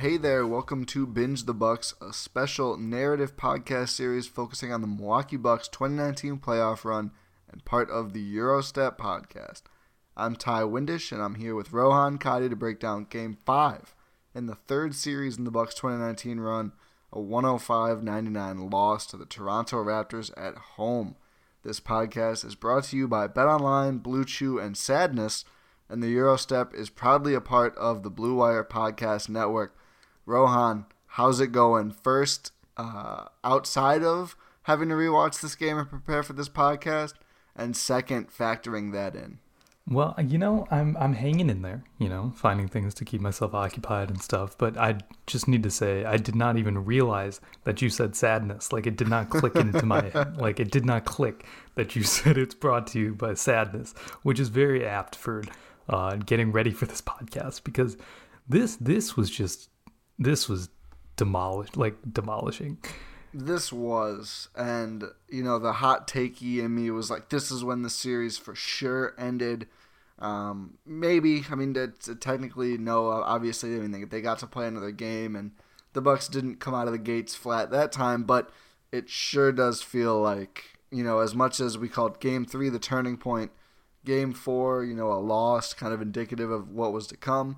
Hey there, welcome to Binge the Bucks, a special narrative podcast series focusing on the Milwaukee Bucks 2019 playoff run and part of the Eurostep podcast. I'm Ty Windish, and I'm here with Rohan Kadi to break down Game 5 in the third series in the Bucks 2019 run, a 105-99 loss to the Toronto Raptors at home. This podcast is brought to you by BetOnline, Blue Chew, and Sadness, and the Eurostep is proudly a part of the Blue Wire Podcast Network. Rohan, how's it going? First, uh, outside of having to rewatch this game and prepare for this podcast, and second, factoring that in. Well, you know, I'm I'm hanging in there, you know, finding things to keep myself occupied and stuff. But I just need to say, I did not even realize that you said sadness. Like it did not click into my head. Like it did not click that you said it's brought to you by sadness, which is very apt for uh, getting ready for this podcast because this this was just this was demolished, like demolishing. This was, and you know, the hot takey in me was like, this is when the series for sure ended. Um, maybe, I mean, it's technically no. Obviously, I mean, they, they got to play another game, and the Bucks didn't come out of the gates flat that time. But it sure does feel like, you know, as much as we called Game Three the turning point, Game Four, you know, a loss, kind of indicative of what was to come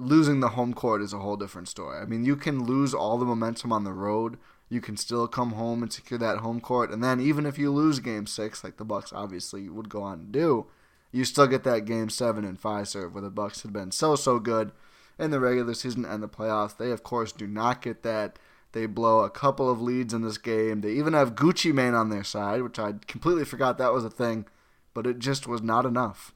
losing the home court is a whole different story. I mean, you can lose all the momentum on the road, you can still come home and secure that home court, and then even if you lose Game Six, like the Bucks obviously would go on to do, you still get that Game Seven and Fiserv where the Bucks had been so so good in the regular season and the playoffs. They of course do not get that. They blow a couple of leads in this game. They even have Gucci Mane on their side, which I completely forgot that was a thing, but it just was not enough.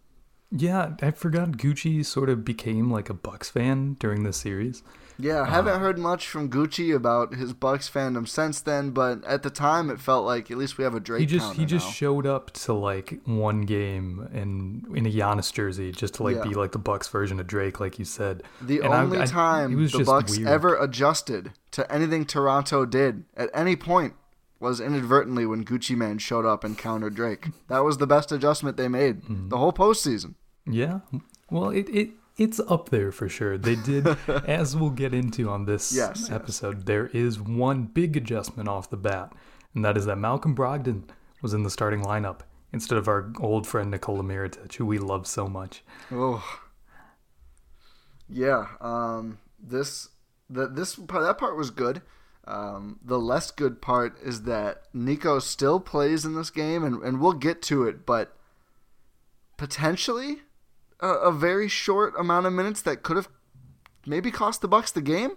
Yeah, I forgot Gucci sort of became like a Bucks fan during this series. Yeah, I haven't uh, heard much from Gucci about his Bucks fandom since then, but at the time it felt like at least we have a Drake. He just he just now. showed up to like one game and in a Giannis jersey just to like yeah. be like the Bucks version of Drake, like you said. The and only I, time I, the Bucks weird. ever adjusted to anything Toronto did at any point was inadvertently when Gucci Mane showed up and countered Drake. that was the best adjustment they made mm-hmm. the whole postseason. Yeah. Well, it, it it's up there for sure. They did, as we'll get into on this yes, episode, yes. there is one big adjustment off the bat, and that is that Malcolm Brogdon was in the starting lineup instead of our old friend Nikola Mirotic, who we love so much. Oh, yeah. Um, this the this part, that part was good. Um, the less good part is that Nico still plays in this game, and, and we'll get to it, but potentially a, a very short amount of minutes that could have maybe cost the Bucks the game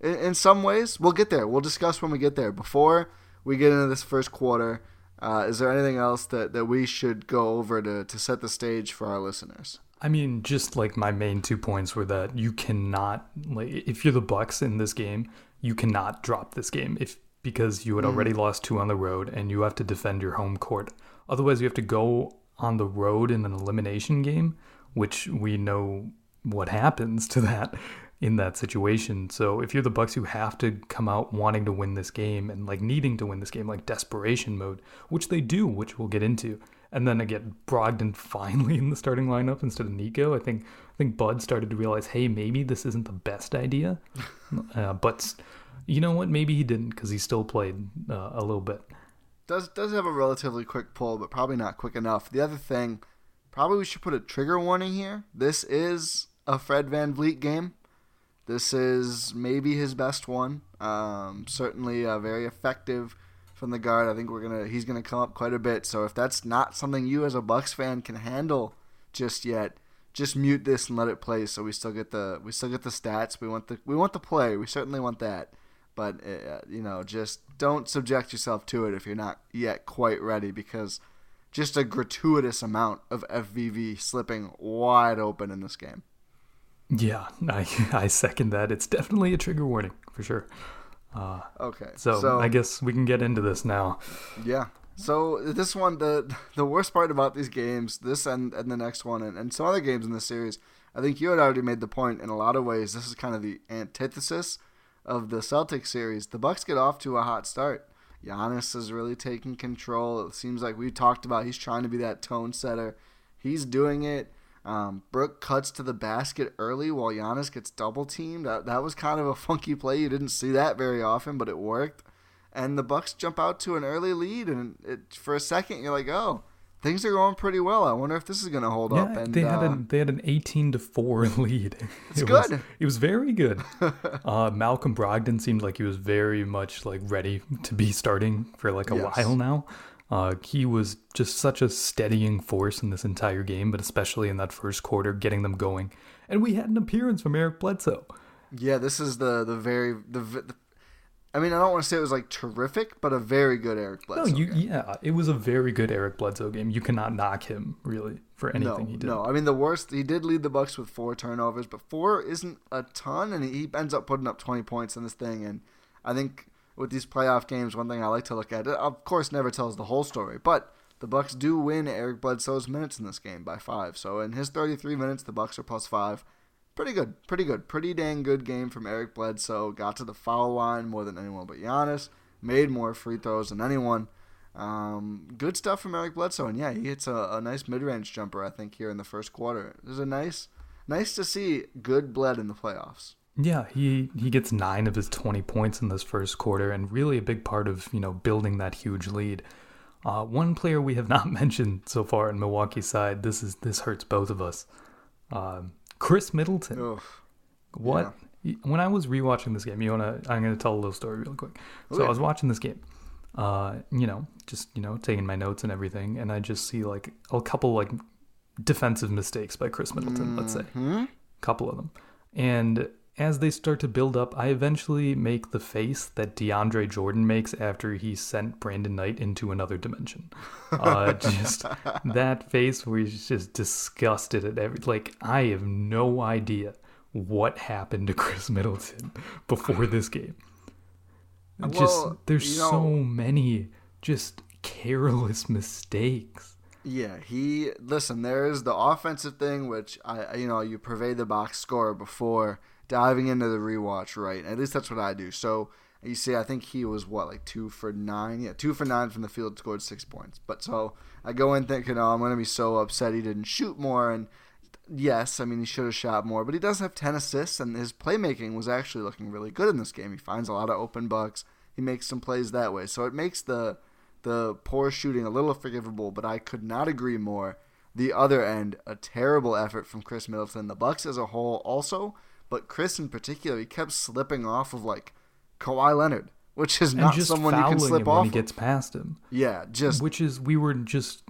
in, in, some ways. We'll get there. We'll discuss when we get there. Before we get into this first quarter, uh, is there anything else that, that we should go over to, to set the stage for our listeners? I mean, just like my main two points were that you cannot like if you're the Bucks in this game, you cannot drop this game if because you had already mm. lost two on the road and you have to defend your home court. Otherwise, you have to go on the road in an elimination game, which we know what happens to that in that situation. So if you're the Bucks, you have to come out wanting to win this game and like needing to win this game, like desperation mode, which they do, which we'll get into. And then I get Brogdon finally in the starting lineup instead of Nico. I think I think Bud started to realize, hey, maybe this isn't the best idea. uh, but you know what? Maybe he didn't because he still played uh, a little bit. Does does have a relatively quick pull, but probably not quick enough. The other thing, probably we should put a trigger warning here. This is a Fred VanVleet game. This is maybe his best one. Um, certainly a very effective from the guard. I think we're gonna he's gonna come up quite a bit. So if that's not something you as a Bucks fan can handle just yet, just mute this and let it play. So we still get the we still get the stats. We want the we want the play. We certainly want that but uh, you know, just don't subject yourself to it if you're not yet quite ready because just a gratuitous amount of FVV slipping wide open in this game. Yeah, I I second that. It's definitely a trigger warning for sure. Uh, okay, so, so I guess we can get into this now. Yeah. So this one, the the worst part about these games, this and, and the next one, and, and some other games in the series, I think you had already made the point. In a lot of ways, this is kind of the antithesis of the Celtics series, the Bucks get off to a hot start. Giannis is really taking control. It seems like we talked about he's trying to be that tone setter. He's doing it. Um, Brook cuts to the basket early while Giannis gets double teamed. That, that was kind of a funky play. You didn't see that very often, but it worked. And the Bucks jump out to an early lead, and it, for a second you're like, oh, things are going pretty well. I wonder if this is going to hold yeah, up. And they had uh, a, they had an eighteen to four lead. It's it good. Was, it was very good. uh, Malcolm Brogdon seemed like he was very much like ready to be starting for like a yes. while now. Uh, he was just such a steadying force in this entire game, but especially in that first quarter, getting them going. And we had an appearance from Eric Bledsoe. Yeah, this is the the very the, the I mean, I don't want to say it was like terrific, but a very good Eric Bledsoe. No, you, game. yeah, it was a very good Eric Bledsoe game. You cannot knock him really for anything no, he did. No, I mean the worst. He did lead the Bucks with four turnovers, but four isn't a ton, and he ends up putting up twenty points in this thing. And I think with these playoff games, one thing I like to look at, it of course, never tells the whole story, but the Bucks do win Eric Bledsoe's minutes in this game by five. So in his thirty-three minutes, the Bucks are plus five pretty good, pretty good, pretty dang good game from Eric Bledsoe. Got to the foul line more than anyone but Giannis. Made more free throws than anyone. Um, good stuff from Eric Bledsoe, and yeah, he hits a, a nice mid-range jumper. I think here in the first quarter. It was a nice, nice to see good bled in the playoffs. Yeah, he he gets nine of his twenty points in this first quarter, and really a big part of you know building that huge lead. Uh, one player we have not mentioned so far in Milwaukee's side. This is this hurts both of us. Uh, Khris Middleton. Ugh. What? Yeah. When I was rewatching this game, you wanna? I'm gonna tell a little story real quick. So okay. I was watching this game, uh, you know, just you know, taking my notes and everything, and I just see like a couple like defensive mistakes by Khris Middleton. Mm-hmm. Let's say, a couple of them, and as they start to build up, I eventually make the face that DeAndre Jordan makes after he sent Brandon Knight into another dimension. Uh, just that face where he's just disgusted at every. Like, I have no idea what happened to Khris Middleton before this game. Just well, there's you know, so many just careless mistakes. Yeah, he listen. There is the offensive thing, which I you know you pervade the box score before diving into the rewatch right. At least that's what I do. So you see, I think he was what like two for nine. Yeah, two for nine from the field, scored six points. But so I go in thinking, oh, I'm gonna be so upset he didn't shoot more. And yes, I mean he should have shot more, but he does have ten assists, and his playmaking was actually looking really good in this game. He finds a lot of open bucks. He makes some plays that way, so it makes the the poor shooting a little forgivable. But I could not agree more. The other end, a terrible effort from Khris Middleton. The Bucks as a whole also but Chris in particular, he kept slipping off of like Kawhi Leonard, which is and not just someone you can slip him off. when he of. gets past him. yeah, just Which is we were just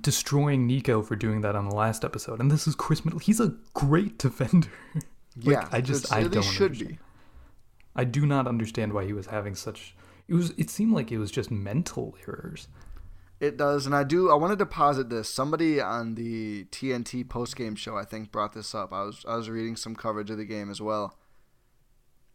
destroying Nico for doing that on the last episode, and this is Khris Middleton. He's a great defender. like, yeah. I just I don't should understand. be. I do not understand why he was having such. It was. It seemed like it was just mental errors. It does, and I do. I want to deposit this. Somebody on the TNT post game show, I think, brought this up. I was I was reading some coverage of the game as well.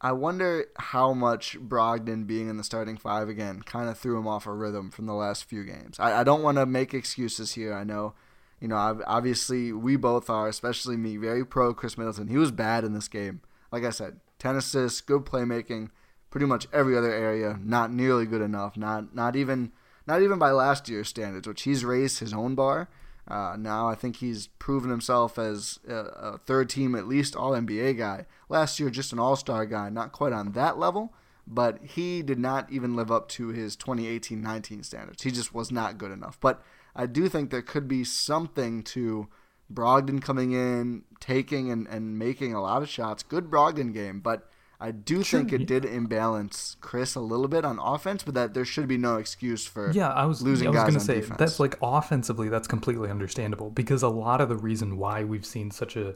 I wonder how much Brogdon being in the starting five again kind of threw him off a rhythm from the last few games. I, I don't want to make excuses here. I know, you know, ob- obviously we both are, especially me, very pro Khris Middleton. He was bad in this game. Like I said, ten assists, good playmaking, pretty much every other area not nearly good enough. Not not even not even by last year's standards, which he's raised his own bar. Uh, now I think he's proven himself as a, a third team, at least All NBA guy. Last year, just an All Star guy, not quite on that level, but he did not even live up to his 2018-19 standards. He just was not good enough. But I do think there could be something to Brogdon coming in, taking and, and making a lot of shots. Good Brogdon game, but I do Sure, think it yeah. did imbalance Chris a little bit on offense, but that there should be no excuse for Yeah, I was losing I was gonna on say defense. that's like offensively, that's completely understandable because a lot of the reason why we've seen such a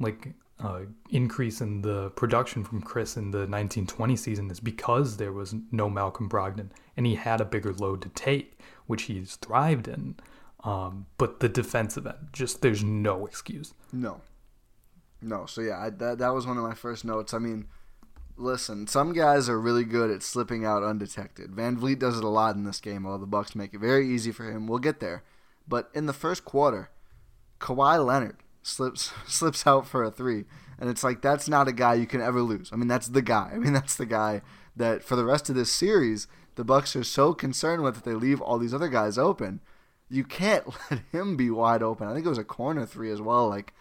like uh, increase in the production from Chris in the 1920 season is because there was no Malcolm Brogdon and he had a bigger load to take, which he's thrived in. Um, but the defensive end, just there's no excuse. No. No. So yeah, I, that that was one of my first notes. I mean, listen, some guys are really good at slipping out undetected. Van Vleet does it a lot in this game, although the Bucks make it very easy for him. We'll get there. But in the first quarter, Kawhi Leonard slips slips out for a three, and it's like that's not a guy you can ever lose. I mean, that's the guy. I mean, that's the guy that for the rest of this series, the Bucks are so concerned with that they leave all these other guys open. You can't let him be wide open. I think it was a corner three as well. Like,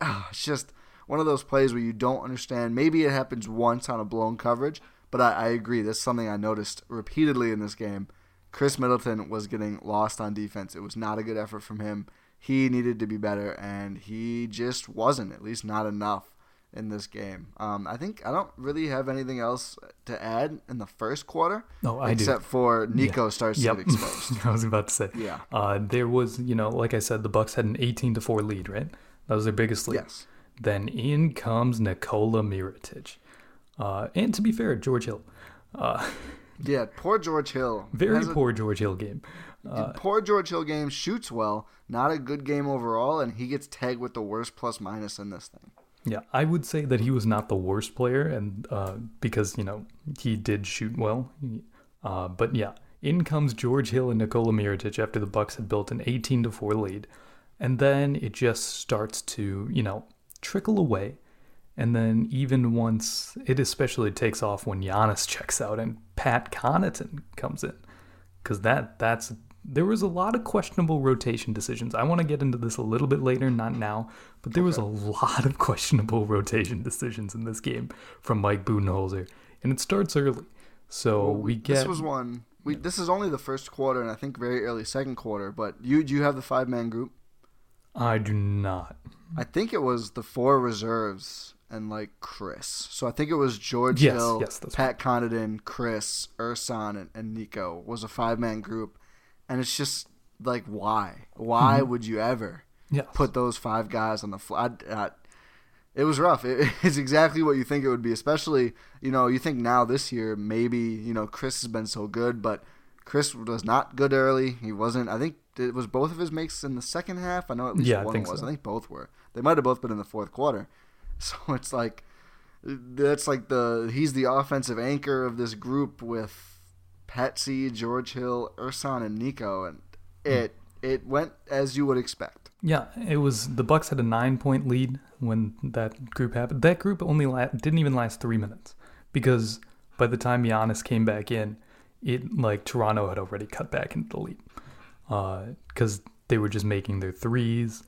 ah, it's just one of those plays where you don't understand. Maybe it happens once on a blown coverage, but I, I agree. That's something I noticed repeatedly in this game. Khris Middleton was getting lost on defense. It was not a good effort from him. He needed to be better, and he just wasn't, at least not enough in this game. Um, I think I don't really have anything else to add in the first quarter. No, I do. except for Nico Yeah. starts to get exposed. I was about to say. Yeah. Uh, there was, you know, like I said, the Bucks had an 18 to 4 lead, right? That was their biggest lead. Yes. Then in comes Nikola Mirotic. Uh, and to be fair, George Hill. Uh, yeah, poor George Hill. very Has a- poor George Hill game. Uh, poor George Hill game shoots well, not a good game overall, and he gets tagged with the worst plus minus in this thing. Yeah, I would say that he was not the worst player, and uh, because you know he did shoot well. Uh, but yeah, in comes George Hill and Nikola Mirotic after the Bucks had built an 18 to four lead, and then it just starts to you know trickle away, and then even once it especially takes off when Giannis checks out and Pat Connaughton comes in, because that that's there was a lot of questionable rotation decisions. I want to get into this a little bit later, not now, but there was a lot of questionable rotation decisions in this game from Mike Budenholzer, and it starts early. So we get This was one. We this is only the first quarter, and I think very early second quarter. But you do you have the five man group? I do not. I think it was the four reserves and like Chris. So I think it was George Yes, Hill, yes, Pat Connaughton, Chris, Ersan, and, and Nico was a five man group, and it's just like why? Why would you ever Mm-hmm. Yes. put those five guys on the flat? Uh, it was rough. It, it's exactly what you think it would be. Especially, you know, you think now this year maybe you know Chris has been so good, but Chris was not good early. He wasn't. I think it was both of his makes in the second half. I know at least Yeah, I one think was. so. I think both were. They might have both been in the fourth quarter. So it's like that's like the he's the offensive anchor of this group with Patsy, George Hill, Ersan, and Nico, and hmm. it it went as you would expect. Yeah, it was the Bucks had a nine point lead when that group happened. That group only la- didn't even last three minutes because by the time Giannis came back in, it like Toronto had already cut back into the lead because they were just making their threes,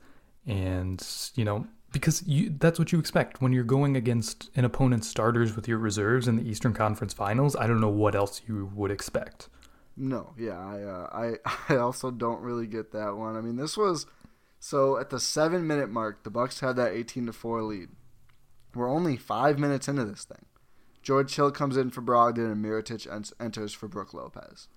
and you know because you that's what you expect when you're going against an opponent's starters with your reserves in the Eastern Conference Finals. I don't know what else you would expect. No, yeah, I uh, I I also don't really get that one. I mean, this was so at the seven minute mark, the Bucks had that eighteen to four lead. We're only five minutes into this thing, George Hill comes in for Brogdon, and Mirotic en- enters for Brook Lopez.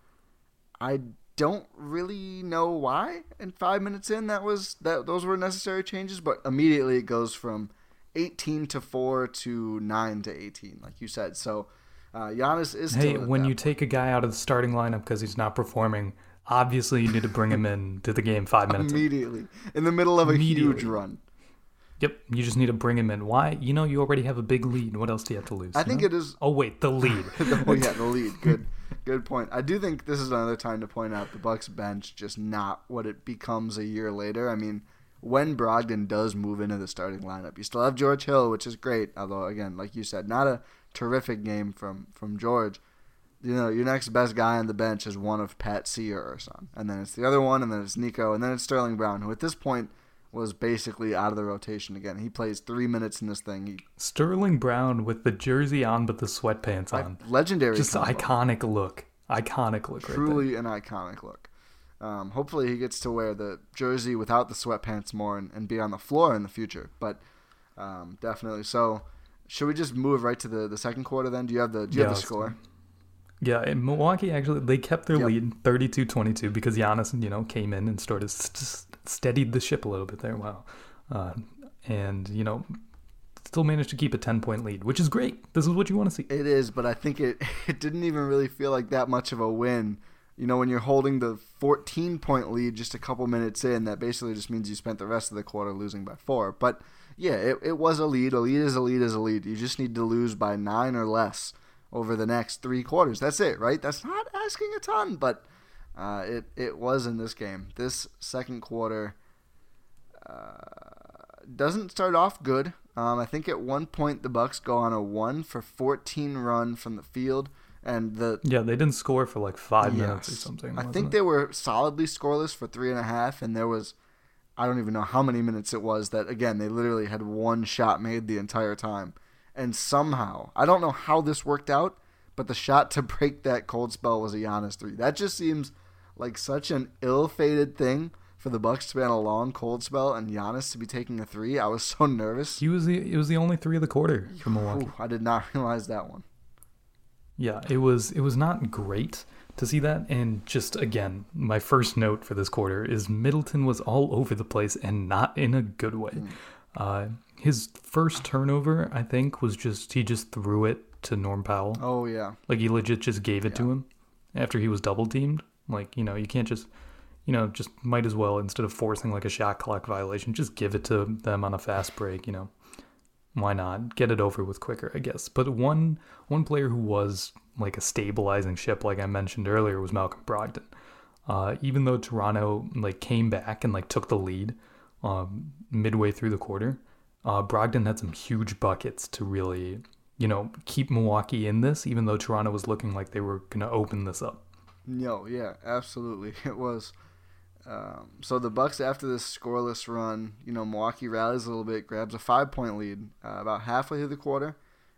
I don't really know why. In five minutes in, that was that those were necessary changes, but immediately it goes from 18 to four to nine to 18, like you said. So uh, Giannis is Hey, when you take a guy out of the starting lineup because he's not performing, obviously you need to bring him in to the game five minutes. in. immediately in the middle of a huge run. Yep, you just need to bring him in. Why? You know, you already have a big lead. What else do you have to lose? I think know? it is Oh wait, the lead. oh yeah, the lead. Good, good point. I do think this is another time to point out the Bucks bench just not what it becomes a year later. I mean, when Brogdon does move into the starting lineup, you still have George Hill, which is great. Although again, like you said, not a terrific game from from George. You know, your next best guy on the bench is one of Pat Sear or son, and then it's the other one, and then it's Nico, and then it's Sterling Brown, who at this point was basically out of the rotation again. He plays three minutes in this thing. He Sterling Brown with the jersey on but the sweatpants on. legendary, Just combo. iconic look. Iconic look right truly an iconic look. Um, hopefully, he gets to wear the jersey without the sweatpants more and, and be on the floor in the future. But um, definitely. So, should we just move right to the, the second quarter then? Do you have the Do you Yeah, have the score? Yeah, and Milwaukee actually they kept their Yep. lead 32-22 because Giannis, you know, came in and started st- steadied the ship a little bit there. Wow. Uh, and, you know, still managed to keep a 10-point lead, which is great. This is what you want to see. It is, but I think it it didn't even really feel like that much of a win. You know, when you're holding the 14 point lead just a couple minutes in, that basically just means you spent the rest of the quarter losing by four. But yeah, it, it was a lead. A lead is a lead is a lead. You just need to lose by nine or less over the next three quarters. That's it, right? That's not asking a ton, but uh, it, it was in this game. This second quarter uh, doesn't start off good. Um, I think at one point the Bucks go on a one for 14 run from the field, and the Yeah, they didn't score for like five minutes or something. I think it? they were solidly scoreless for three and a half, and there was, I don't even know how many minutes it was that again they literally had one shot made the entire time, and somehow I don't know how this worked out, but the shot to break that cold spell was a Giannis three. That just seems like such an ill-fated thing for the Bucks to be on a long cold spell and Giannis to be taking a three. I was so nervous. He was the it was the only three of the quarter for Milwaukee. Ooh, I did not realize that one. Yeah, it was it was not great to see that and just again, my first note for this quarter is Middleton was all over the place and not in a good way. Uh his first turnover, I think, was just he just threw it to Norm Powell. Oh yeah. Like he legit just gave it to him after he was double teamed. Like, you know, you can't just you know, just might as well instead of forcing like a shot clock violation, just give it to them on a fast break, you know. Why not? Get it over with quicker, I guess. But one one player who was like a stabilizing ship, like I mentioned earlier, was Malcolm Brogdon. Uh, even though Toronto like came back and like took the lead um, midway through the quarter, uh, Brogdon had some huge buckets to really, you know, keep Milwaukee in this. Even though Toronto was looking like they were gonna open this up. No, yeah, absolutely. It was. Um, so the Bucks, after this scoreless run, you know, Milwaukee rallies a little bit, grabs a five-point lead uh, about halfway through the quarter,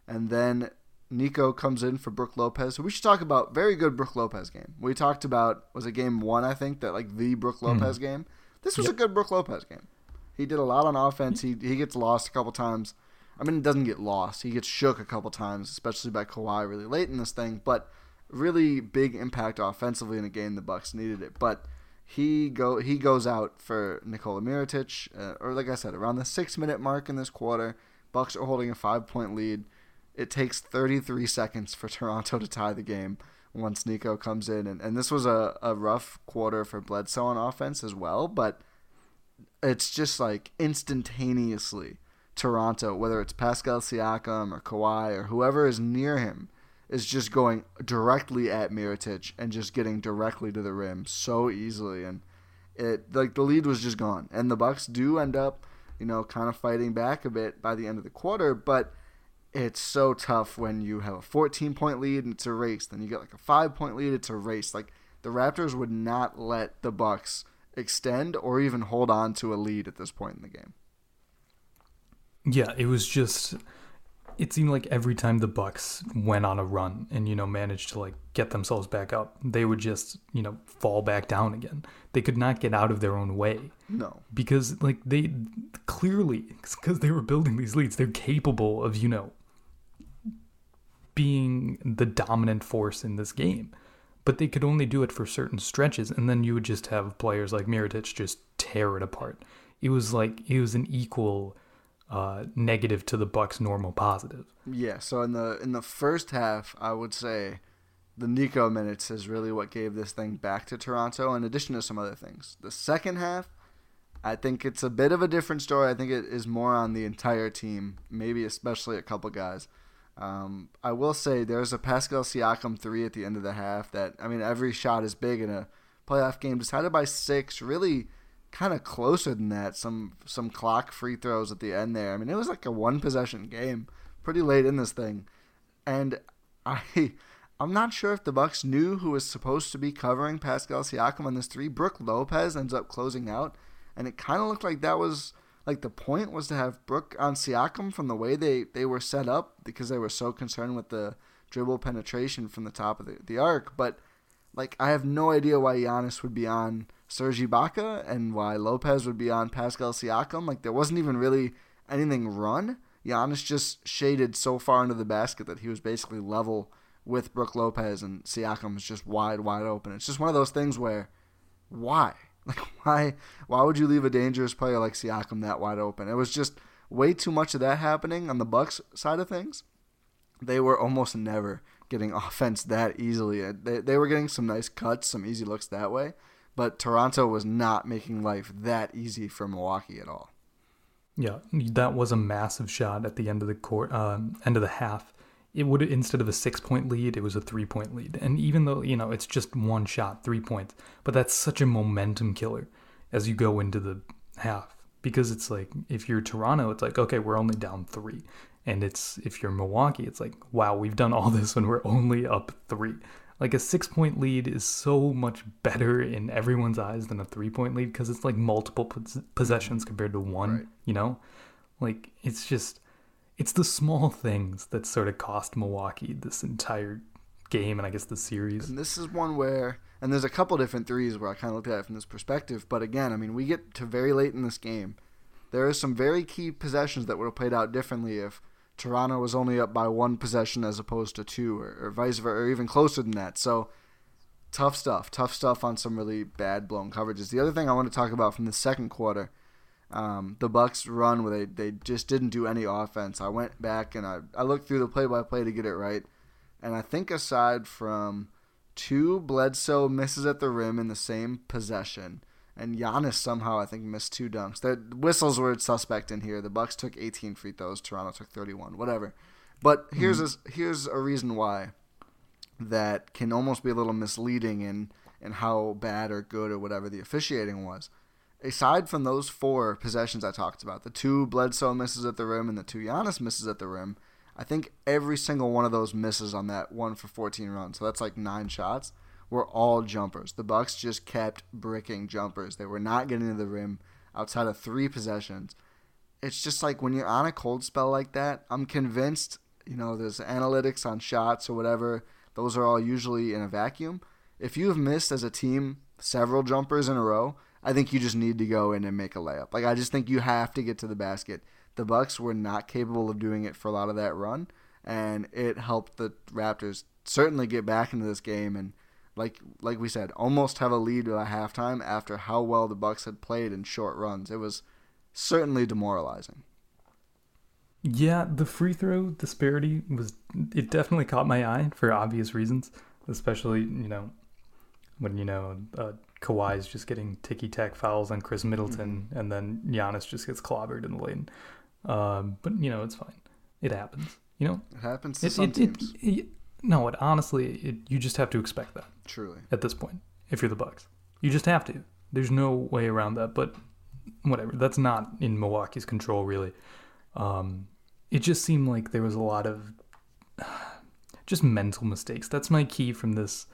and then Nico comes in for Brook Lopez. So we should talk about very good Brook Lopez game. We talked about was it game one, I think, that like the Brook Lopez game. This was a good Brook Lopez game. He did a lot on offense. He he gets lost a couple times. I mean, it doesn't get lost. He gets shook a couple times, especially by Kawhi really late in this thing. But really big impact offensively in a game the Bucks needed it. But he go he goes out for Nikola Mirotic, uh, or like I said, around the six minute mark in this quarter. Bucks are holding a five point lead. It takes 33 seconds for Toronto to tie the game once Nico comes in, and, and this was a, a rough quarter for Bledsoe on offense as well. But it's just like instantaneously Toronto, whether it's Pascal Siakam or Kawhi or whoever is near him, is just going directly at Mirotic and just getting directly to the rim so easily. And it like the lead was just gone. And the Bucks do end up, you know, kind of fighting back a bit by the end of the quarter, but it's so tough when you have a 14 point lead and it's a race. Then you get like a five point lead, it's a race. Like the Raptors would not let the Bucks extend or even hold on to a lead at this point in the game. Yeah, it was just it seemed like every time the Bucks went on a run and you know managed to like get themselves back up, they would just, you know, fall back down again. They could not get out of their own way No. because like they clearly cuz they were building these leads, they're capable of, you know, being the dominant force in this game. But they could only do it for certain stretches, and then you would just have players like Mirotic just tear it apart. It was like it was an equal uh, negative to the Bucks' normal positive. Yeah. So in the in the first half, I would say the Nico minutes is really what gave this thing back to Toronto, in addition to some other things. The second half, I think it's a bit of a different story. I think it is more on the entire team, maybe especially a couple guys. Um, I will say there's a Pascal Siakam three at the end of the half that I mean every shot is big in a playoff game decided by six. Really, kind of closer than that. Some some clock free throws at the end there. I mean it was like a one possession game, pretty late in this thing, and I. I'm not sure if the Bucks knew who was supposed to be covering Pascal Siakam on this three. Brook Lopez ends up closing out, and it kind of looked like that was like the point was to have Brook on Siakam from the way they, they were set up because they were so concerned with the dribble penetration from the top of the, the arc. But like I have no idea why Giannis would be on Serge Ibaka and why Lopez would be on Pascal Siakam. Like there wasn't even really anything run. Giannis just shaded so far into the basket that he was basically level with Brook Lopez and Siakam was just wide, wide open. It's just one of those things where why? Like why why would you leave a dangerous player like Siakam that wide open? It was just way too much of that happening on the Bucks side of things. They were almost never getting offense that easily. They, they were getting some nice cuts, some easy looks that way, but Toronto was not making life that easy for Milwaukee at all. Yeah, that was a massive shot at the end of the court, uh, end of the half it would instead of a six point lead, it was a three point lead. And even though, you know, it's just one shot, three points, but that's such a momentum killer as you go into the half. Because it's like if you're Toronto, it's like, okay, we're only down three. And it's if you're Milwaukee, it's like, wow, we've done all this when we're only up three. Like a six point lead is so much better in everyone's eyes than a three point lead because it's like multiple possessions mm-hmm. compared to one, right. you know? Like it's just it's the small things that sort of cost Milwaukee this entire game and I guess the series. And this is one where, and there's a couple different threes where I kind of looked at it from this perspective. But again, I mean, we get to very late in this game. There are some very key possessions that would have played out differently if Toronto was only up by one possession as opposed to two, or, or vice versa, or even closer than that. So tough stuff, tough stuff on some really bad blown coverages. The other thing I want to talk about from the second quarter um, the Bucks run where they, they just didn't do any offense. I went back and I, I looked through the play by play to get it right. And I think aside from two Bledsoe misses at the rim in the same possession, and Giannis somehow I think missed two dunks. The whistles were suspect in here. The Bucks took 18 free throws. Toronto took 31. Whatever. But here's mm-hmm. a, here's a reason why that can almost be a little misleading in in how bad or good or whatever the officiating was aside from those four possessions I talked about, the two Bledsoe misses at the rim and the two Giannis misses at the rim, I think every single one of those misses on that one for 14 run, so that's like nine shots, were all jumpers. The Bucks just kept bricking jumpers. They were not getting to the rim outside of three possessions. It's just like when you're on a cold spell like that, I'm convinced, you know, there's analytics on shots or whatever. Those are all usually in a vacuum. If you have missed as a team several jumpers in a row, I think you just need to go in and make a layup. Like I just think you have to get to the basket. The Bucks were not capable of doing it for a lot of that run, and it helped the Raptors certainly get back into this game and like like we said, almost have a lead at halftime after how well the Bucks had played in short runs. It was certainly demoralizing. Yeah, the free throw disparity was it definitely caught my eye for obvious reasons, especially, you know, when you know uh, Kawhi's just getting ticky tack fouls on Khris Middleton, mm-hmm. and then Giannis just gets clobbered in the lane. Um, but you know, it's fine. It happens. You know, it happens to it, some it, teams. It, no, it honestly, you just have to expect that. Truly, at this point, if you're the Bucks, you just have to. There's no way around that. But whatever, that's not in Milwaukee's control, really. Um, it just seemed like there was a lot of just mental mistakes. That's my key from this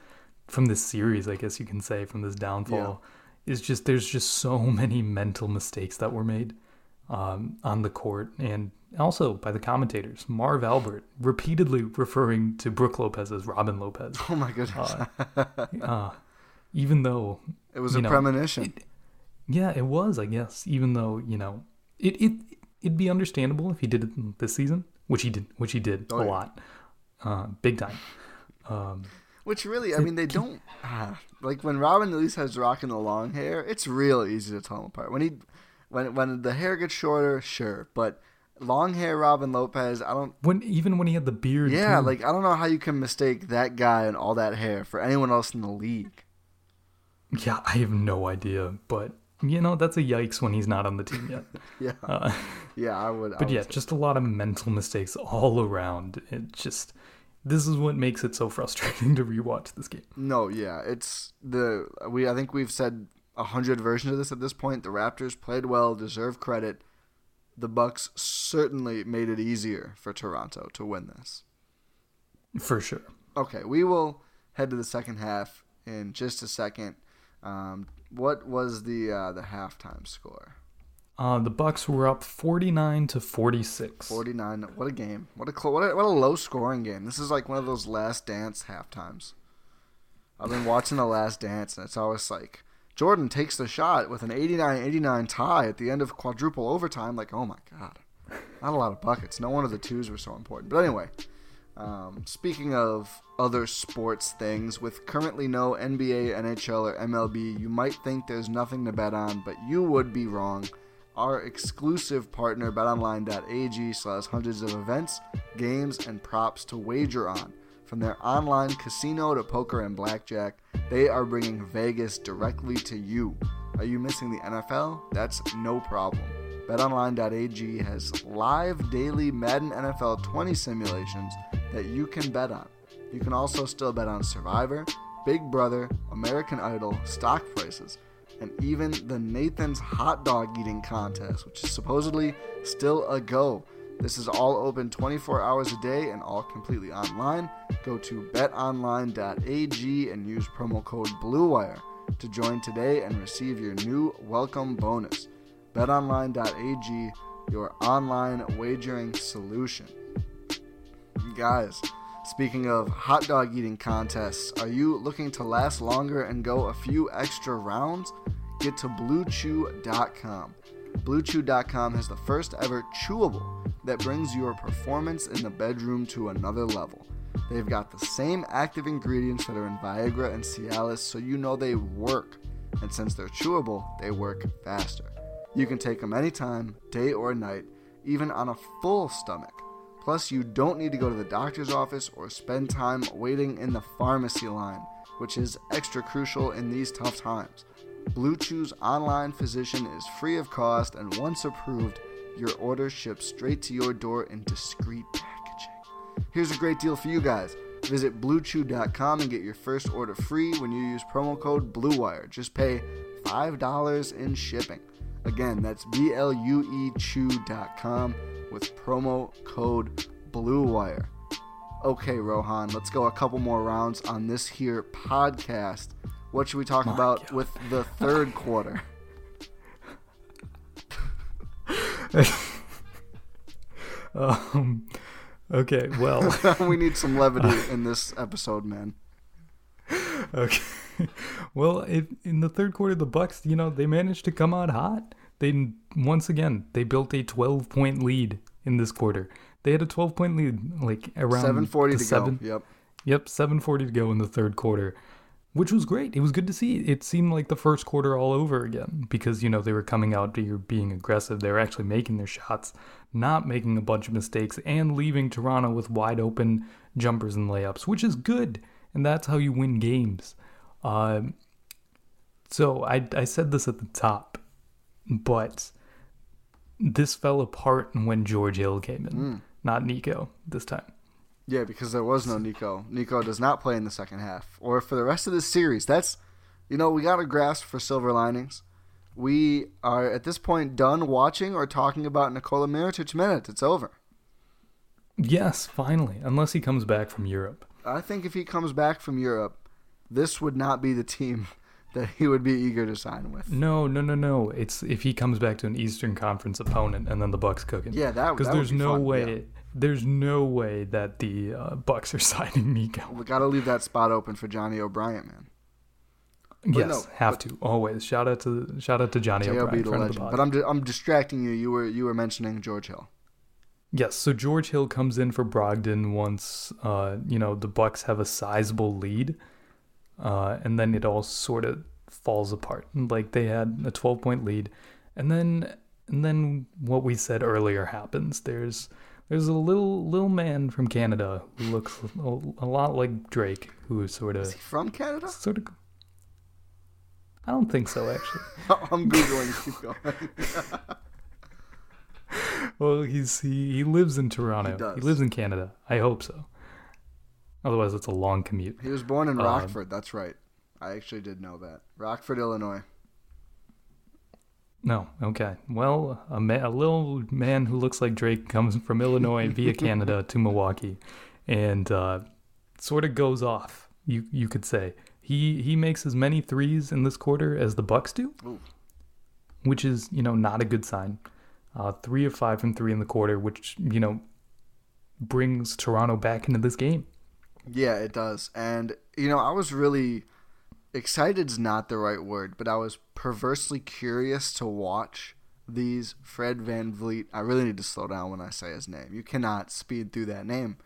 from this series, I guess you can say, from this downfall, yeah. is just there's just so many mental mistakes that were made um, on the court and also by the commentators. Marv Albert repeatedly referring to Brook Lopez as Robin Lopez. Oh my goodness. uh, uh, even though it was a know, premonition. It, yeah, it was, I guess. Even though, you know, it, it it'd be understandable if he did it this season, which he did which he did oh, a yeah. lot. uh, big time. Um, Which really, I mean, they don't ah, like when Robin at least has rocking the long hair. It's real easy to tell them apart. When he, when when the hair gets shorter, sure, but long hair Robin Lopez, I don't. when even when he had the beard, Yeah, too. like I don't know how you can mistake that guy and all that hair for anyone else in the league. yeah, I have no idea, but you know that's a yikes when he's not on the team yet. Yeah, Uh, yeah, I would. I but would yeah, say- just a lot of mental mistakes all around. It just this is what makes it so frustrating to rewatch this game. No, yeah, it's the we. I think we've said a hundred versions of this at this point. The Raptors played well, deserve credit. The Bucks certainly made it easier for Toronto to win this. For sure. Okay, we will head to the second half in just a second. Um, what was the uh, the halftime score? Uh, the Bucks were up 49 to 46. Forty nine. What a game! What a, clo- what a what a low scoring game. This is like one of those Last Dance halftimes. I've been watching the Last Dance, and it's always like Jordan takes the shot with an 89-89 tie at the end of quadruple overtime. Like, oh my god, not a lot of buckets. No wonder the twos were so important. But anyway, um, speaking of other sports things, with currently no NBA, NHL, or MLB, you might think there's nothing to bet on, but you would be wrong. Our exclusive partner, betonline.ag, has hundreds of events, games, and props to wager on. From their online casino to poker and blackjack, they are bringing Vegas directly to you. Are you missing the NFL? That's no problem. BetOnline.ag has live daily Madden NFL 20 simulations that you can bet on. You can also still bet on Survivor, Big Brother, American Idol, stock prices, and even the Nathan's Hot Dog Eating Contest, which is supposedly still a go. This is all open 24 hours a day and all completely online. Go to betonline.ag and use promo code BLUEWIRE to join today and receive your new welcome bonus. betonline.ag, your online wagering solution. Guys, speaking of hot dog eating contests, are you looking to last longer and go a few extra rounds? Get to BlueChew.com. BlueChew.com has the first ever chewable that brings your performance in the bedroom to another level. They've got the same active ingredients that are in Viagra and Cialis, so you know they work. And since they're chewable, they work faster. You can take them anytime, day or night, even on a full stomach. Plus, you don't need to go to the doctor's office or spend time waiting in the pharmacy line, which is extra crucial in these tough times. Blue Chew's online physician is free of cost, and once approved, your order ships straight to your door in discreet packaging. Here's a great deal for you guys. Visit BlueChew.com and get your first order free when you use promo code BLUEWIRE. Just pay $5 in shipping. Again, that's B L U E Chew.com with promo code BLUEWIRE. Okay, Rohan, let's go a couple more rounds on this here podcast. What should we talk My about God. with the third quarter? Um, okay, well, we need some levity in this episode, man. okay. Well, if, in the third quarter, the Bucks, you know, they managed to come out hot. They once again they built a 12 point lead in this quarter. They had a 12 point lead, like around 740 to seven, go. Yep. Yep, 740 to go in the third quarter, which was great. It was good to see. It seemed like the first quarter all over again because, you know, they were coming out being aggressive. They were actually making their shots, not making a bunch of mistakes, and leaving Toronto with wide open jumpers and layups, which is good. And that's how you win games. Um, so I, I said this at the top, but this fell apart when George Hill came in, not Nico this time. Yeah, because there was no Nico. Nico does not play in the second half or for the rest of this series. That's, you know, we got to grasp for silver linings. We are at this point done watching or talking about Nikola Mirotic minutes. It's over. Yes, finally, unless he comes back from Europe. I think if he comes back from Europe, this would not be the team that he would be eager to sign with. No, no, no, no. It's if he comes back to an Eastern Conference opponent and then the Bucks cooking. Yeah, that- because that would there's be no fun, way. yeah. There's no way that the uh, Bucks are signing Nico. We got to leave that spot open for Johnny O'Brien, man. yes, no, have to always. Shout out to shout out to Johnny JLB O'Brien, friend of legend. the pod. But I'm I'm distracting you. You were you were mentioning George Hill. Yes, so George Hill comes in for Brogdon once uh, you know the Bucks have a sizable lead, uh, and then it all sort of falls apart. Like they had a 12 point lead, and then and then what we said earlier happens. There's there's a little little man from Canada who looks a, a lot like Drake, who is sort of Is he from Canada? sort of. I don't think so, actually. I'm googling. Keep going. Well, he's he, he lives in Toronto. does. lives in Canada. I hope so. Otherwise, it's a long commute. he was born in Um, Rockford. That's right. I actually did know that. Rockford, Illinois. No, okay. Well, a, ma- a little man who looks like Drake comes from Illinois via Canada to Milwaukee, and uh, sort of goes off. You you could say he he makes as many threes in this quarter as the Bucks do, Ooh. which is you know not a good sign. Uh, three of five from three in the quarter, which you know brings Toronto back into this game. Yeah, it does. And, you know, I was really excited's not the right word, but I was perversely curious to watch these Fred Van Vleet. I really need to slow down when I say his name. You cannot speed through that name.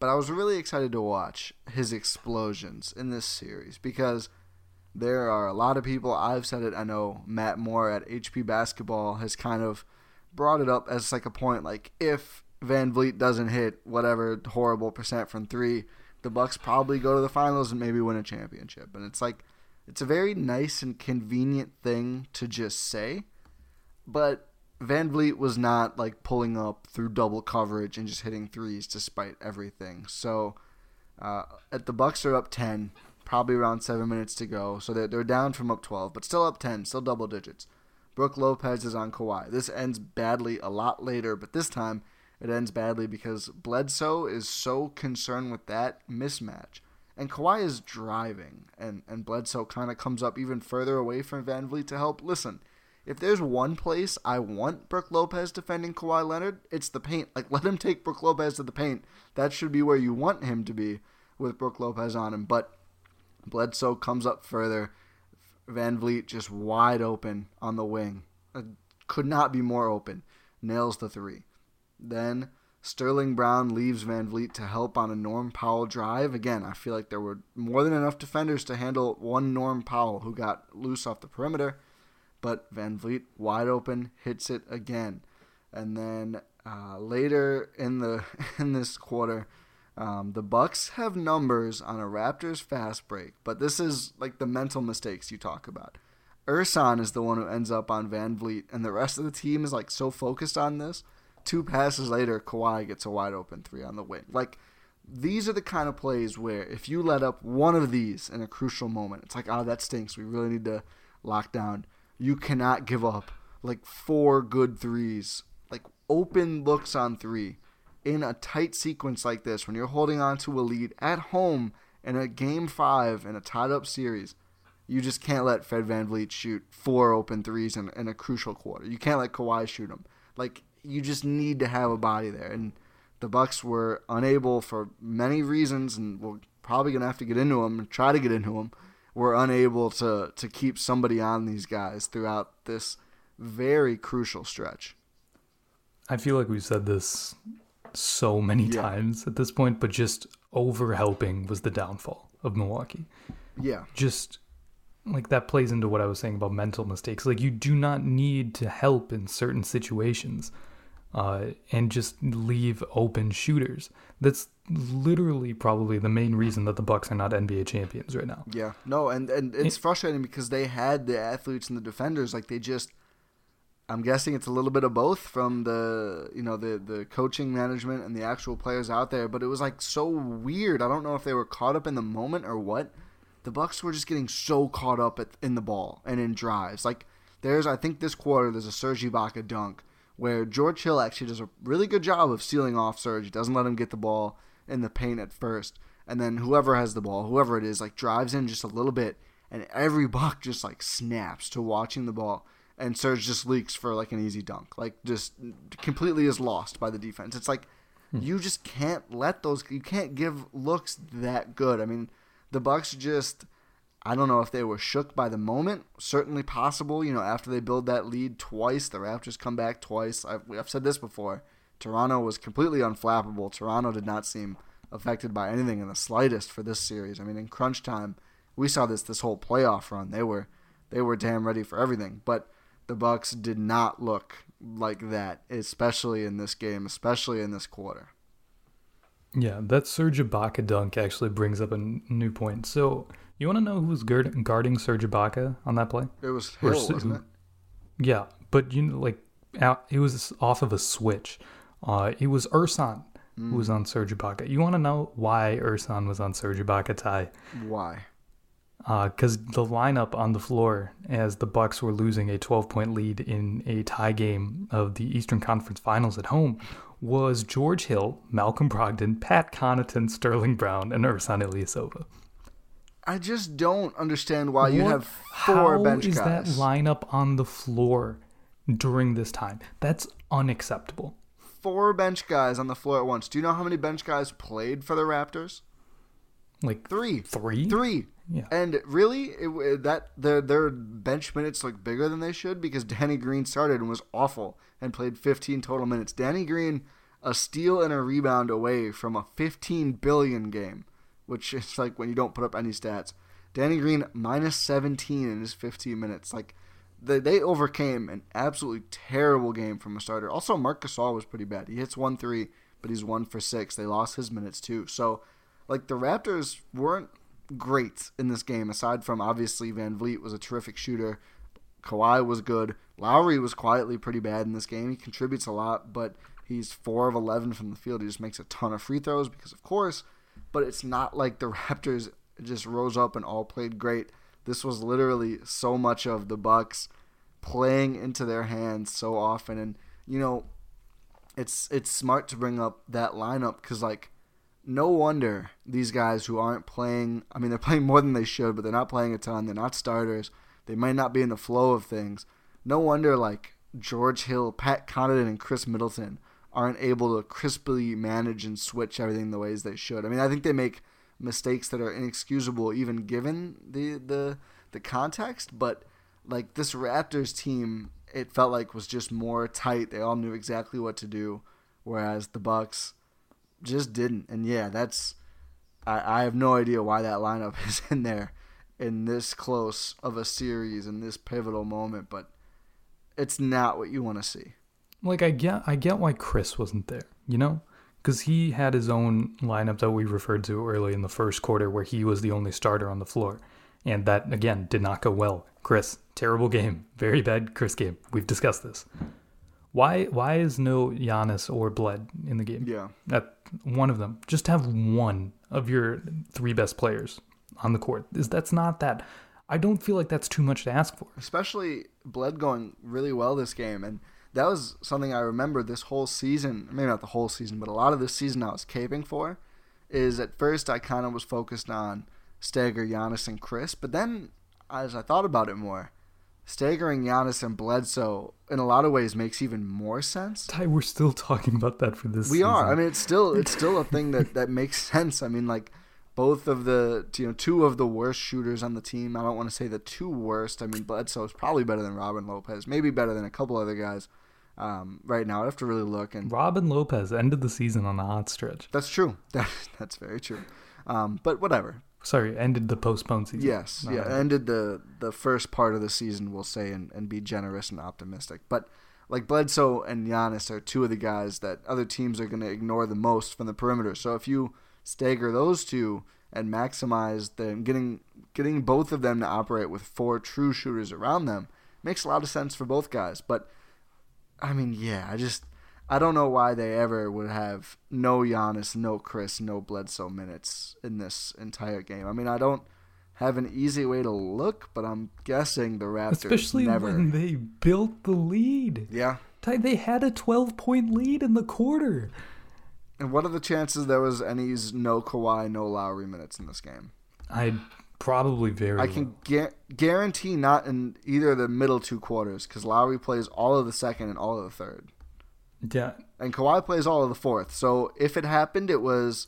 But I was really excited to watch his explosions in this series because there are a lot of people, I've said it, I know Matt Moore at HP Basketball has kind of brought it up as like a point like if Van Vleet doesn't hit whatever horrible percent from 3, the Bucks probably go to the finals and maybe win a championship. And it's like it's a very nice and convenient thing to just say, but Van Vleet was not like pulling up through double coverage and just hitting threes despite everything. So uh, at the Bucks are up 10, probably around seven minutes to go. So they're, they're down from up 12, but still up 10, still double digits. Brook Lopez is on Kawhi. This ends badly a lot later, but this time it ends badly because Bledsoe is so concerned with that mismatch. And Kawhi is driving, and, and Bledsoe kind of comes up even further away from Van Vleet to help. Listen, if there's one place I want Brook Lopez defending Kawhi Leonard, it's the paint. Like, let him take Brook Lopez to the paint. That should be where you want him to be with Brook Lopez on him. But Bledsoe comes up further. Van Vleet just wide open on the wing. Uh, Could not be more open. Nails the three. Then Sterling Brown leaves Van Vleet to help on a Norm Powell drive. Again, I feel like there were more than enough defenders to handle one Norm Powell who got loose off the perimeter. But Van Vleet wide open hits it again. And then uh, later in the in this quarter, um, the Bucks have numbers on a Raptors fast break, but this is like the mental mistakes you talk about. Ersan is the one who ends up on Van Vleet, and the rest of the team is like so focused on this. Two passes later, Kawhi gets a wide open three on the wing. Like these are the kind of plays where if you let up one of these in a crucial moment, it's like, oh, that stinks. We really need to lock down. You cannot give up like four good threes, like open looks on three in a tight sequence like this when you're holding on to a lead at home in a game five in a tied up series. You just can't let Fred Van Vleet shoot four open threes in, in a crucial quarter. You can't let Kawhi shoot them. Like you just need to have a body there, and the Bucks were unable for many reasons, and we're probably gonna have to get into them and try to get into them. Were unable to to keep somebody on these guys throughout this very crucial stretch. I feel like we've said this so many Yeah. times at this point, but just over helping was the downfall of Milwaukee. Yeah, Just like that plays into what I was saying about mental mistakes. Like you do not need to help in certain situations uh, and just leave open shooters. That's literally probably the main reason that the Bucks are not NBA champions right now. Yeah, no, and and it's frustrating because they had the athletes and the defenders like they just. I'm guessing it's a little bit of both from the you know the the coaching management and the actual players out there, but it was like so weird. I don't know if they were caught up in the moment or what. The Bucks were just getting so caught up at, in the ball and in drives. Like there's I think this quarter there's a Serge Ibaka dunk where George Hill actually does a really good job of sealing off Serge. He doesn't let him get the ball in the paint at first, and then whoever has the ball, whoever it is, like drives in just a little bit, and every buck just like snaps to watching the ball, and Serge just leaks for like an easy dunk, like just completely is lost by the defense. It's like hmm. you just can't let those, you can't give looks that good. I mean, the Bucks just. I don't know if they were shook by the moment. Certainly possible. You know, after they build that lead twice, the Raptors come back twice. I've, I've said this before. Toronto was completely unflappable. Toronto did not seem affected by anything in the slightest for this series. I mean, in crunch time, we saw this this whole playoff run. They were they were damn ready for everything, but the Bucks did not look like that, especially in this game, especially in this quarter. Yeah, that Serge Ibaka dunk actually brings up a new point. So, you want to know who was guard- guarding Serge Ibaka on that play? It was Hill, wasn't it? Yeah, but you know, like out, it was off of a switch. Uh, it was Ersan who was on Serge Ibaka. You want to know why Ersan was on Serge Ibaka Ty? Why? Because the lineup on the floor as the Bucks were losing a 12-point lead in a tie game of the Eastern Conference Finals at home was George Hill, Malcolm Brogdon, Pat Connaughton, Sterling Brown, and Ersan Ilyasova. I just don't understand why you What- have four how bench is guys. that lineup on the floor during this time? That's unacceptable. four bench guys on the floor at once. Do you know how many bench guys played for the Raptors? Like Three. Three? Three. Yeah. And really, it, it- that their their bench minutes look bigger than they should because Danny Green started and was awful and played 15 total minutes. Danny Green, a steal and a rebound away from a 15 billion game, which is like when you don't put up any stats. Danny Green minus 17 in his 15 minutes. Like they, they overcame an absolutely terrible game from a starter. Also, Marc Gasol was pretty bad. He hits one three, but he's one for six. They lost his minutes too. So, like the Raptors weren't great in this game. Aside from obviously Van Vleet was a terrific shooter. Kawhi was good. Lowry was quietly pretty bad in this game. He contributes a lot, but he's four of eleven from the field. He just makes a ton of free throws because, of course. But it's not like the Raptors just rose up and all played great. This was literally so much of the Bucks playing into their hands so often, and you know, it's it's smart to bring up that lineup because like no wonder these guys who aren't playing I mean they're playing more than they should, but they're not playing a ton. They're not starters. They might not be in the flow of things. No wonder like George Hill, Pat Connaughton, and Khris Middleton aren't able to crisply manage and switch everything the ways they should. I mean, I think they make mistakes that are inexcusable even given the the the context, but like this Raptors team, it felt like was just more tight. They all knew exactly what to do, whereas the Bucks just didn't. And yeah, that's I, I have no idea why that lineup is in there in this close of a series in this pivotal moment, but it's not what you want to see. Like I get I get why Khris wasn't there, you know? Cuz he had his own lineup that we referred to early in the first quarter where he was the only starter on the floor. And that again did not go well. Khris, terrible game. Very bad Khris game. We've discussed this. Why why is no Giannis or Bled in the game? Yeah. At one of them. Just have one of your three best players on the court. Is that's not that I don't feel like that's too much to ask for. especially Bled going really well this game, and that was something I remember this whole season. Maybe not the whole season, but a lot of this season I was caping for. Is at first I kind of was focused on stagger Giannis and Khris, but then as I thought about it more, staggering Giannis and Bledsoe in a lot of ways makes even more sense. Ty, we're still talking about that for this We are. I mean, it's still it's still a thing that that makes sense. I mean, like both of the you know two of the worst shooters on the team. I don't want to say the two worst. I mean, Bledsoe is probably better than Robin Lopez, maybe better than a couple other guys. Um, right now, I have to really look, and Robin Lopez ended the season on a hot stretch. that's true. That that's very true. Um, but whatever. Sorry, ended the postponed season. Yes, yeah, Uh, ended the the first part of the season, we'll say, and, and be generous and optimistic. But like Bledsoe and Giannis are two of the guys that other teams are going to ignore the most from the perimeter. So if you stagger those two and maximize them, getting getting both of them to operate with four true shooters around them makes a lot of sense for both guys. But I mean, yeah, I just I don't know why they ever would have no Giannis, no Khris, no Bledsoe minutes in this entire game. I mean, I don't have an easy way to look, but I'm guessing the Raptors Especially never. when they built the lead. Yeah. Ty, they had a 12 point lead in the quarter. And what are the chances there was any no Kawhi, no Lowry minutes in this game? I probably very. I can gu- guarantee not in either of the middle two quarters because Lowry plays all of the second and all of the third. Yeah, and Kawhi plays all of the fourth. So if it happened, it was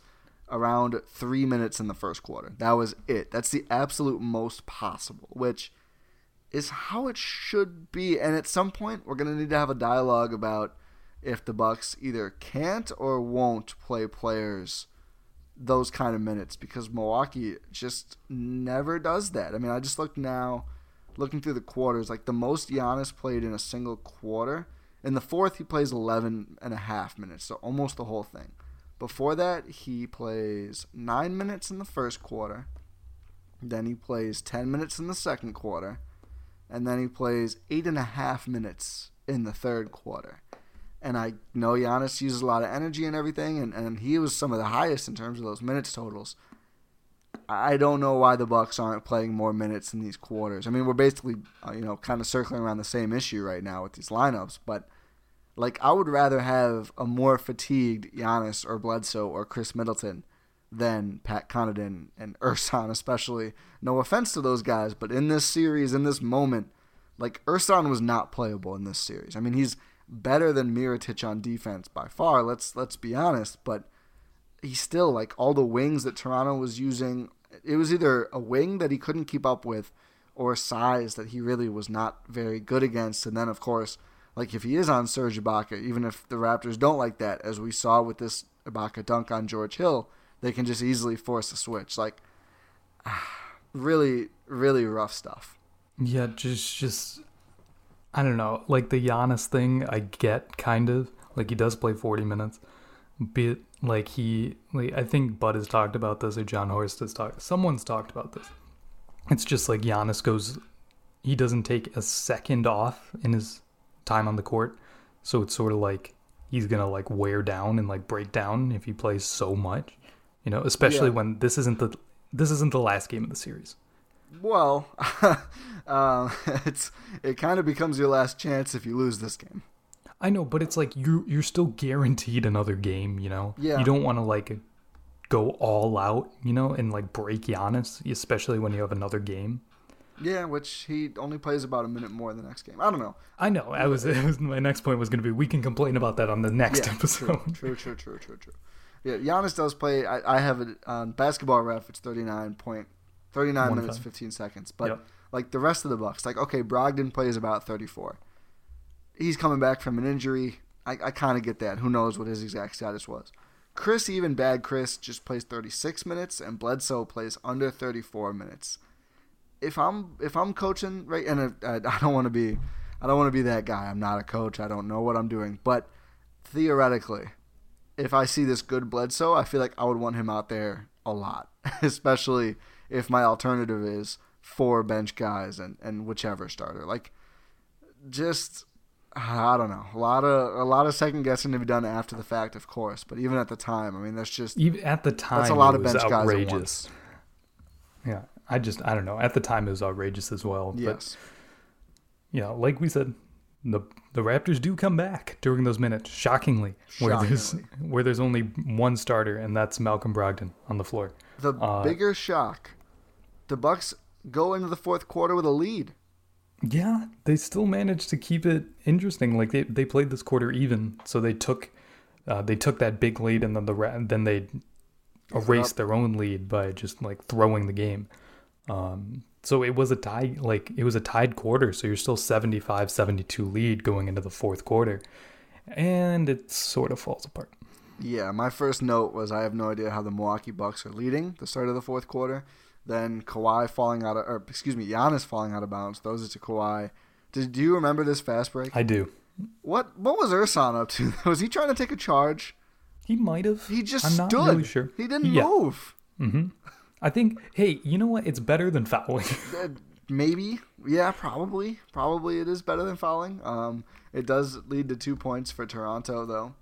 around three minutes in the first quarter. That was it. That's the absolute most possible, which is how it should be. And at some point, we're gonna need to have a dialogue about if the Bucks either can't or won't play players those kind of minutes because Milwaukee just never does that. I mean, I just looked now, looking through the quarters, like the most Giannis played in a single quarter. In the fourth, he plays 11 and a half minutes, so almost the whole thing. Before that, he plays nine minutes in the first quarter. Then he plays 10 minutes in the second quarter. And then he plays eight and a half minutes in the third quarter. And I know Giannis uses a lot of energy and everything, and, and he was some of the highest in terms of those minutes totals. I don't know why the Bucks aren't playing more minutes in these quarters. I mean, we're basically, uh, you know, kind of circling around the same issue right now with these lineups, but like I would rather have a more fatigued Giannis or Bledsoe or Khris Middleton than Pat Connaughton and Ersan, especially. No offense to those guys, but in this series, in this moment, like Ersan was not playable in this series. I mean, he's better than Mirotic on defense by far. Let's let's be honest, but he's still like all the wings that Toronto was using. It was either a wing that he couldn't keep up with, or size that he really was not very good against. And then of course, like if he is on Serge Ibaka, even if the Raptors don't like that, as we saw with this Ibaka dunk on George Hill, they can just easily force a switch. Like, really, really rough stuff. Yeah, just just I don't know. Like the Giannis thing, I get kind of like he does play forty minutes, but like he, like I think Bud has talked about this or Jon Horst has talked. Someone's talked about this. It's just like Giannis goes, he doesn't take a second off in his time on the court, so it's sort of like he's gonna like wear down and like break down if he plays so much, you know. Especially Yeah. when this isn't the this isn't the last game of the series. Well, um, it's it kind of becomes your last chance if you lose this game. I know, but it's like you you're still guaranteed another game, you know. Yeah. You don't want to like go all out, you know, and like break Giannis, especially when you have another game. Yeah, which he only plays about a minute more the next game. I don't know. I know. I was, it was my next point was going to be we can complain about that on the next Yeah, episode. True, true, true, true, true. Yeah, Giannis does play. I, I have it on basketball ref. It's thirty nine point, thirty nine One minutes five. fifteen seconds. But Yep. like the rest of the Bucks, like okay, Brogdon plays about thirty four. He's coming back from an injury. I, I kind of get that. Who knows what his exact status was? Khris, even bad Khris, just plays thirty six minutes, and Bledsoe plays under thirty four minutes. If I'm if I'm coaching right, and uh, I don't want to be, I don't want to be that guy. I'm not a coach. I don't know what I'm doing, but theoretically, if I see this good Bledsoe, I feel like I would want him out there a lot, especially if my alternative is four bench guys and, and whichever starter. Like, just I don't know, a lot of a lot of second guessing to be done after the fact, of course. But even at the time, I mean, that's just Even at the time, That's a lot it of bench guys at outrageous. once. Yeah, I just I don't know. At the time, it was outrageous as well. But yes, yeah, like we said, the the Raptors do come back during those minutes, shockingly, where there's where there's only one starter, and that's Malcolm Brogdon on the floor. the uh, bigger shock, the Bucks go into the fourth quarter with a lead. Yeah, they still managed to keep it interesting. Like they, they played this quarter even, so they took uh, they took that big lead, and then the then they erased their own lead by just like throwing the game. Um, so it was a tie, like it was a tied quarter. So you're still 75-72 lead going into the fourth quarter, and it sort of falls apart. Yeah, my first note was I have no idea how the Milwaukee Bucks are leading the start of the fourth quarter. Then Kawhi falling out of, or excuse me, Giannis falling out of bounds, throws it to Kawhi. Did do you remember this fast break? I do. What what was Ersan up to? was he trying to take a charge? He might have. He just I'm stood. not really sure. He didn't Yeah. move. I think. Hey, you know what? It's better than fouling. Uh, Maybe, yeah, probably, probably it is better than fouling. Um, it does lead to two points for Toronto though.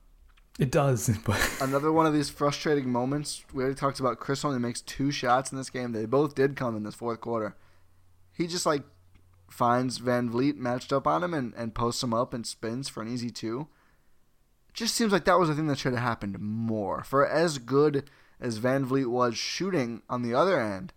It does, but Another one of these frustrating moments. We already talked about Khris only makes two shots in this game. They both did come in this fourth quarter. He just like finds Van Vleet matched up on him and, and posts him up and spins for an easy two. Just seems like that was a thing that should have happened more. For as good as Van Vleet was shooting on the other end,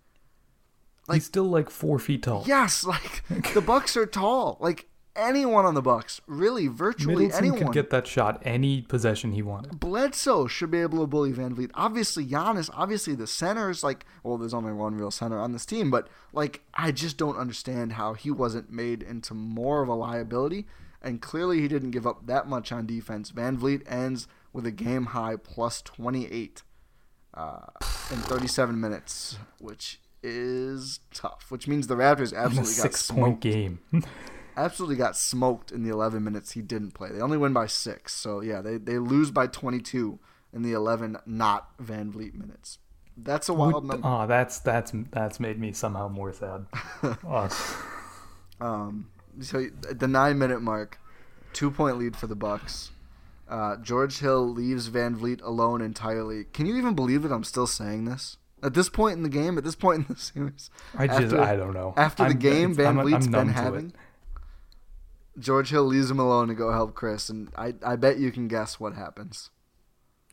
like, he's still like four feet tall. yes, like the Bucks are tall. Like anyone on the Bucks, really, virtually Middleton anyone. could get that shot any possession he wanted. Bledsoe should be able to bully Van Vleet. Obviously, Giannis. Obviously, the centers. Like, well, there's only one real center on this team, but like, I just don't understand how he wasn't made into more of a liability. and clearly he didn't give up that much on defense. Van Vleet ends with a game high plus 28 uh, in 37 minutes, which is tough. Which means the Raptors absolutely got six point game. Absolutely got smoked in the 11 minutes he didn't play. They only win by six, so yeah, they they lose by 22 in the 11 not Van Vleet minutes. That's a wild Would- number. Oh, that's that's that's made me somehow more sad. Oh, Um, so the nine minute mark, two point lead for the Bucks. Uh, George Hill leaves Van Vleet alone entirely. Can you even believe that I'm still saying this at this point in the game? At this point in the series, I just After- I don't know. After the I'm- game, it's- Van I'm- Vleet's I'm been having, it. George Hill leaves him alone to go help Khris, and I, I bet you can guess what happens.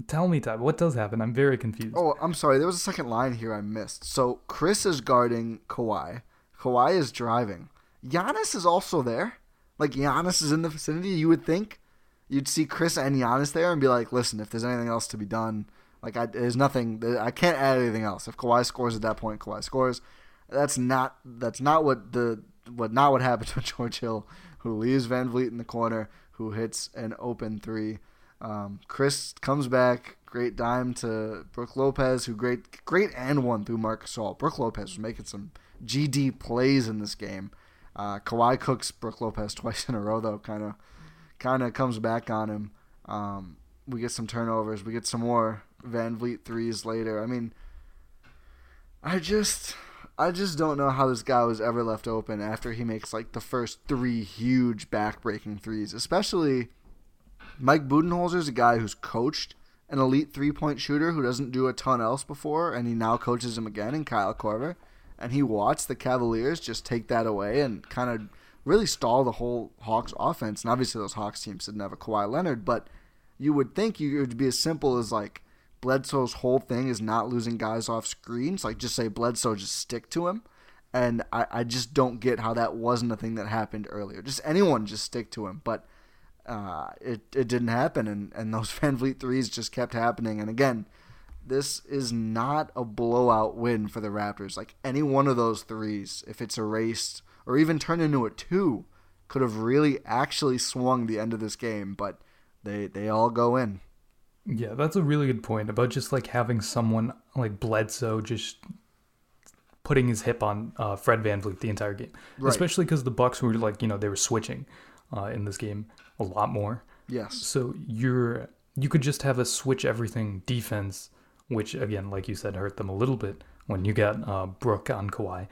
Tell me, Todd, what does happen? I'm very confused. Oh, I'm sorry. There was a second line here I missed. So Khris is guarding Kawhi. Kawhi is driving. Giannis is also there. Like Giannis is in the vicinity. You would think you'd see Khris and Giannis there and be like, "Listen, if there's anything else to be done, like I, there's nothing. I can't add anything else. If Kawhi scores at that point, Kawhi scores. That's not that's not what the what not what happened to George Hill, who leaves Van Vleet in the corner, who hits an open three. Um, Khris comes back, great dime to Brook Lopez, who great great and one through Marc Gasol. Brook Lopez was making some GD plays in this game. Uh, Kawhi cooks Brook Lopez twice in a row though, kind of kind of comes back on him. Um, we get some turnovers, we get some more Van Vleet threes later. I mean, I just I just don't know how this guy was ever left open after he makes like the first three huge back-breaking threes, especially. Mike Budenholzer is a guy who's coached an elite three point shooter who doesn't do a ton else before, and he now coaches him again in Kyle Korver. And he watched the Cavaliers just take that away and kind of really stall the whole Hawks offense. And obviously, those Hawks teams didn't have a Kawhi Leonard, but you would think you it would be as simple as like Bledsoe's whole thing is not losing guys off screens. Like, just say Bledsoe, just stick to him. And I, I just don't get how that wasn't a thing that happened earlier. Just anyone just stick to him. But uh, it it didn't happen, and and those Van Vleet threes just kept happening. And again, this is not a blowout win for the Raptors. Like any one of those threes, if it's erased or even turned into a two, could have really actually swung the end of this game. But they they all go in. Yeah, that's a really good point about just like having someone like Bledsoe just putting his hip on uh, Fred Van Vleet the entire game, Right. especially because the Bucks were like you know they were switching uh, in this game a lot more. Yes. So you're you could just have a switch everything defense, which again, like you said, hurt them a little bit when you got uh, Brook on Kawhi.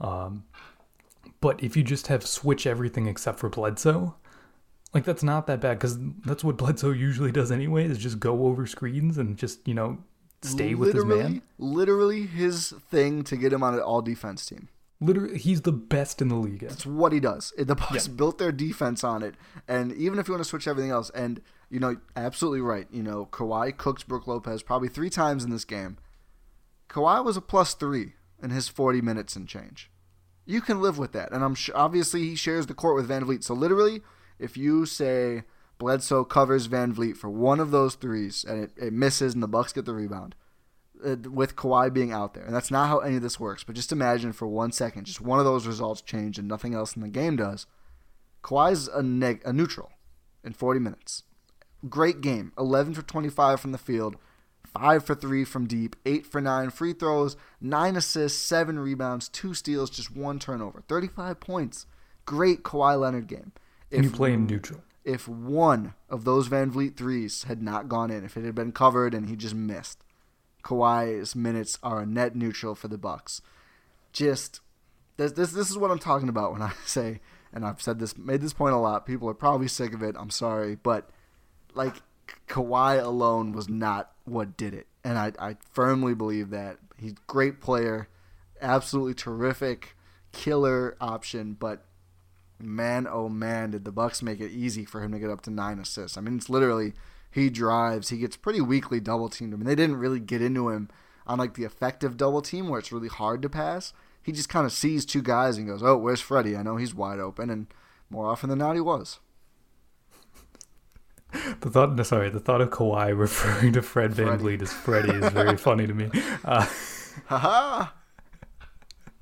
Um, but if you just have switch everything except for Bledsoe, like that's not that bad because that's what Bledsoe usually does anyway. Is just go over screens and just you know stay with his man. Literally his thing to get him on an all defense team. Literally, he's the best in the league. at. It's what he does. The Bucks Yeah. built their defense on it, and even if you want to switch everything else, and you know, absolutely right. You know, Kawhi cooks Brook Lopez probably three times in this game. Kawhi was a plus three in his forty minutes and change. You can live with that, and I'm sure. Obviously, he shares the court with Van Vleet. So literally, if you say Bledsoe covers Van Vleet for one of those threes and it, it misses, and the Bucks get the rebound, uh, with Kawhi being out there. And that's not how any of this works. But just imagine for one second, just one of those results change and nothing else in the game does. Kawhi's a, neg- a neutral in 40 minutes. Great game. 11 for 25 from the field, 5 for 3 from deep, 8 for 9 free throws, 9 assists, 7 rebounds, 2 steals, just 1 turnover. 35 points. Great Kawhi Leonard game. And you play him neutral. If one of those Van Vleet threes had not gone in, if it had been covered and he just missed, Kawhi's minutes are a net neutral for the Bucks. Just this this this is what I'm talking about when I say, and I've said this, made this point a lot. People are probably sick of it. I'm sorry, but like Kawhi alone was not what did it, and I I firmly believe that he's a great player, absolutely terrific, killer option, but man, oh man, did the Bucks make it easy for him to get up to nine assists. I mean, it's literally he drives, he gets pretty weakly double teamed. I mean, they didn't really get into him on like the effective double team where it's really hard to pass. He just kind of sees two guys and goes, "Oh, where's Freddie? I know he's wide open." And more often than not, he was. The thought, no, sorry, the thought of Kawhi referring to Fred Van. Vleet as Freddie is very funny to me. Uh, Haha.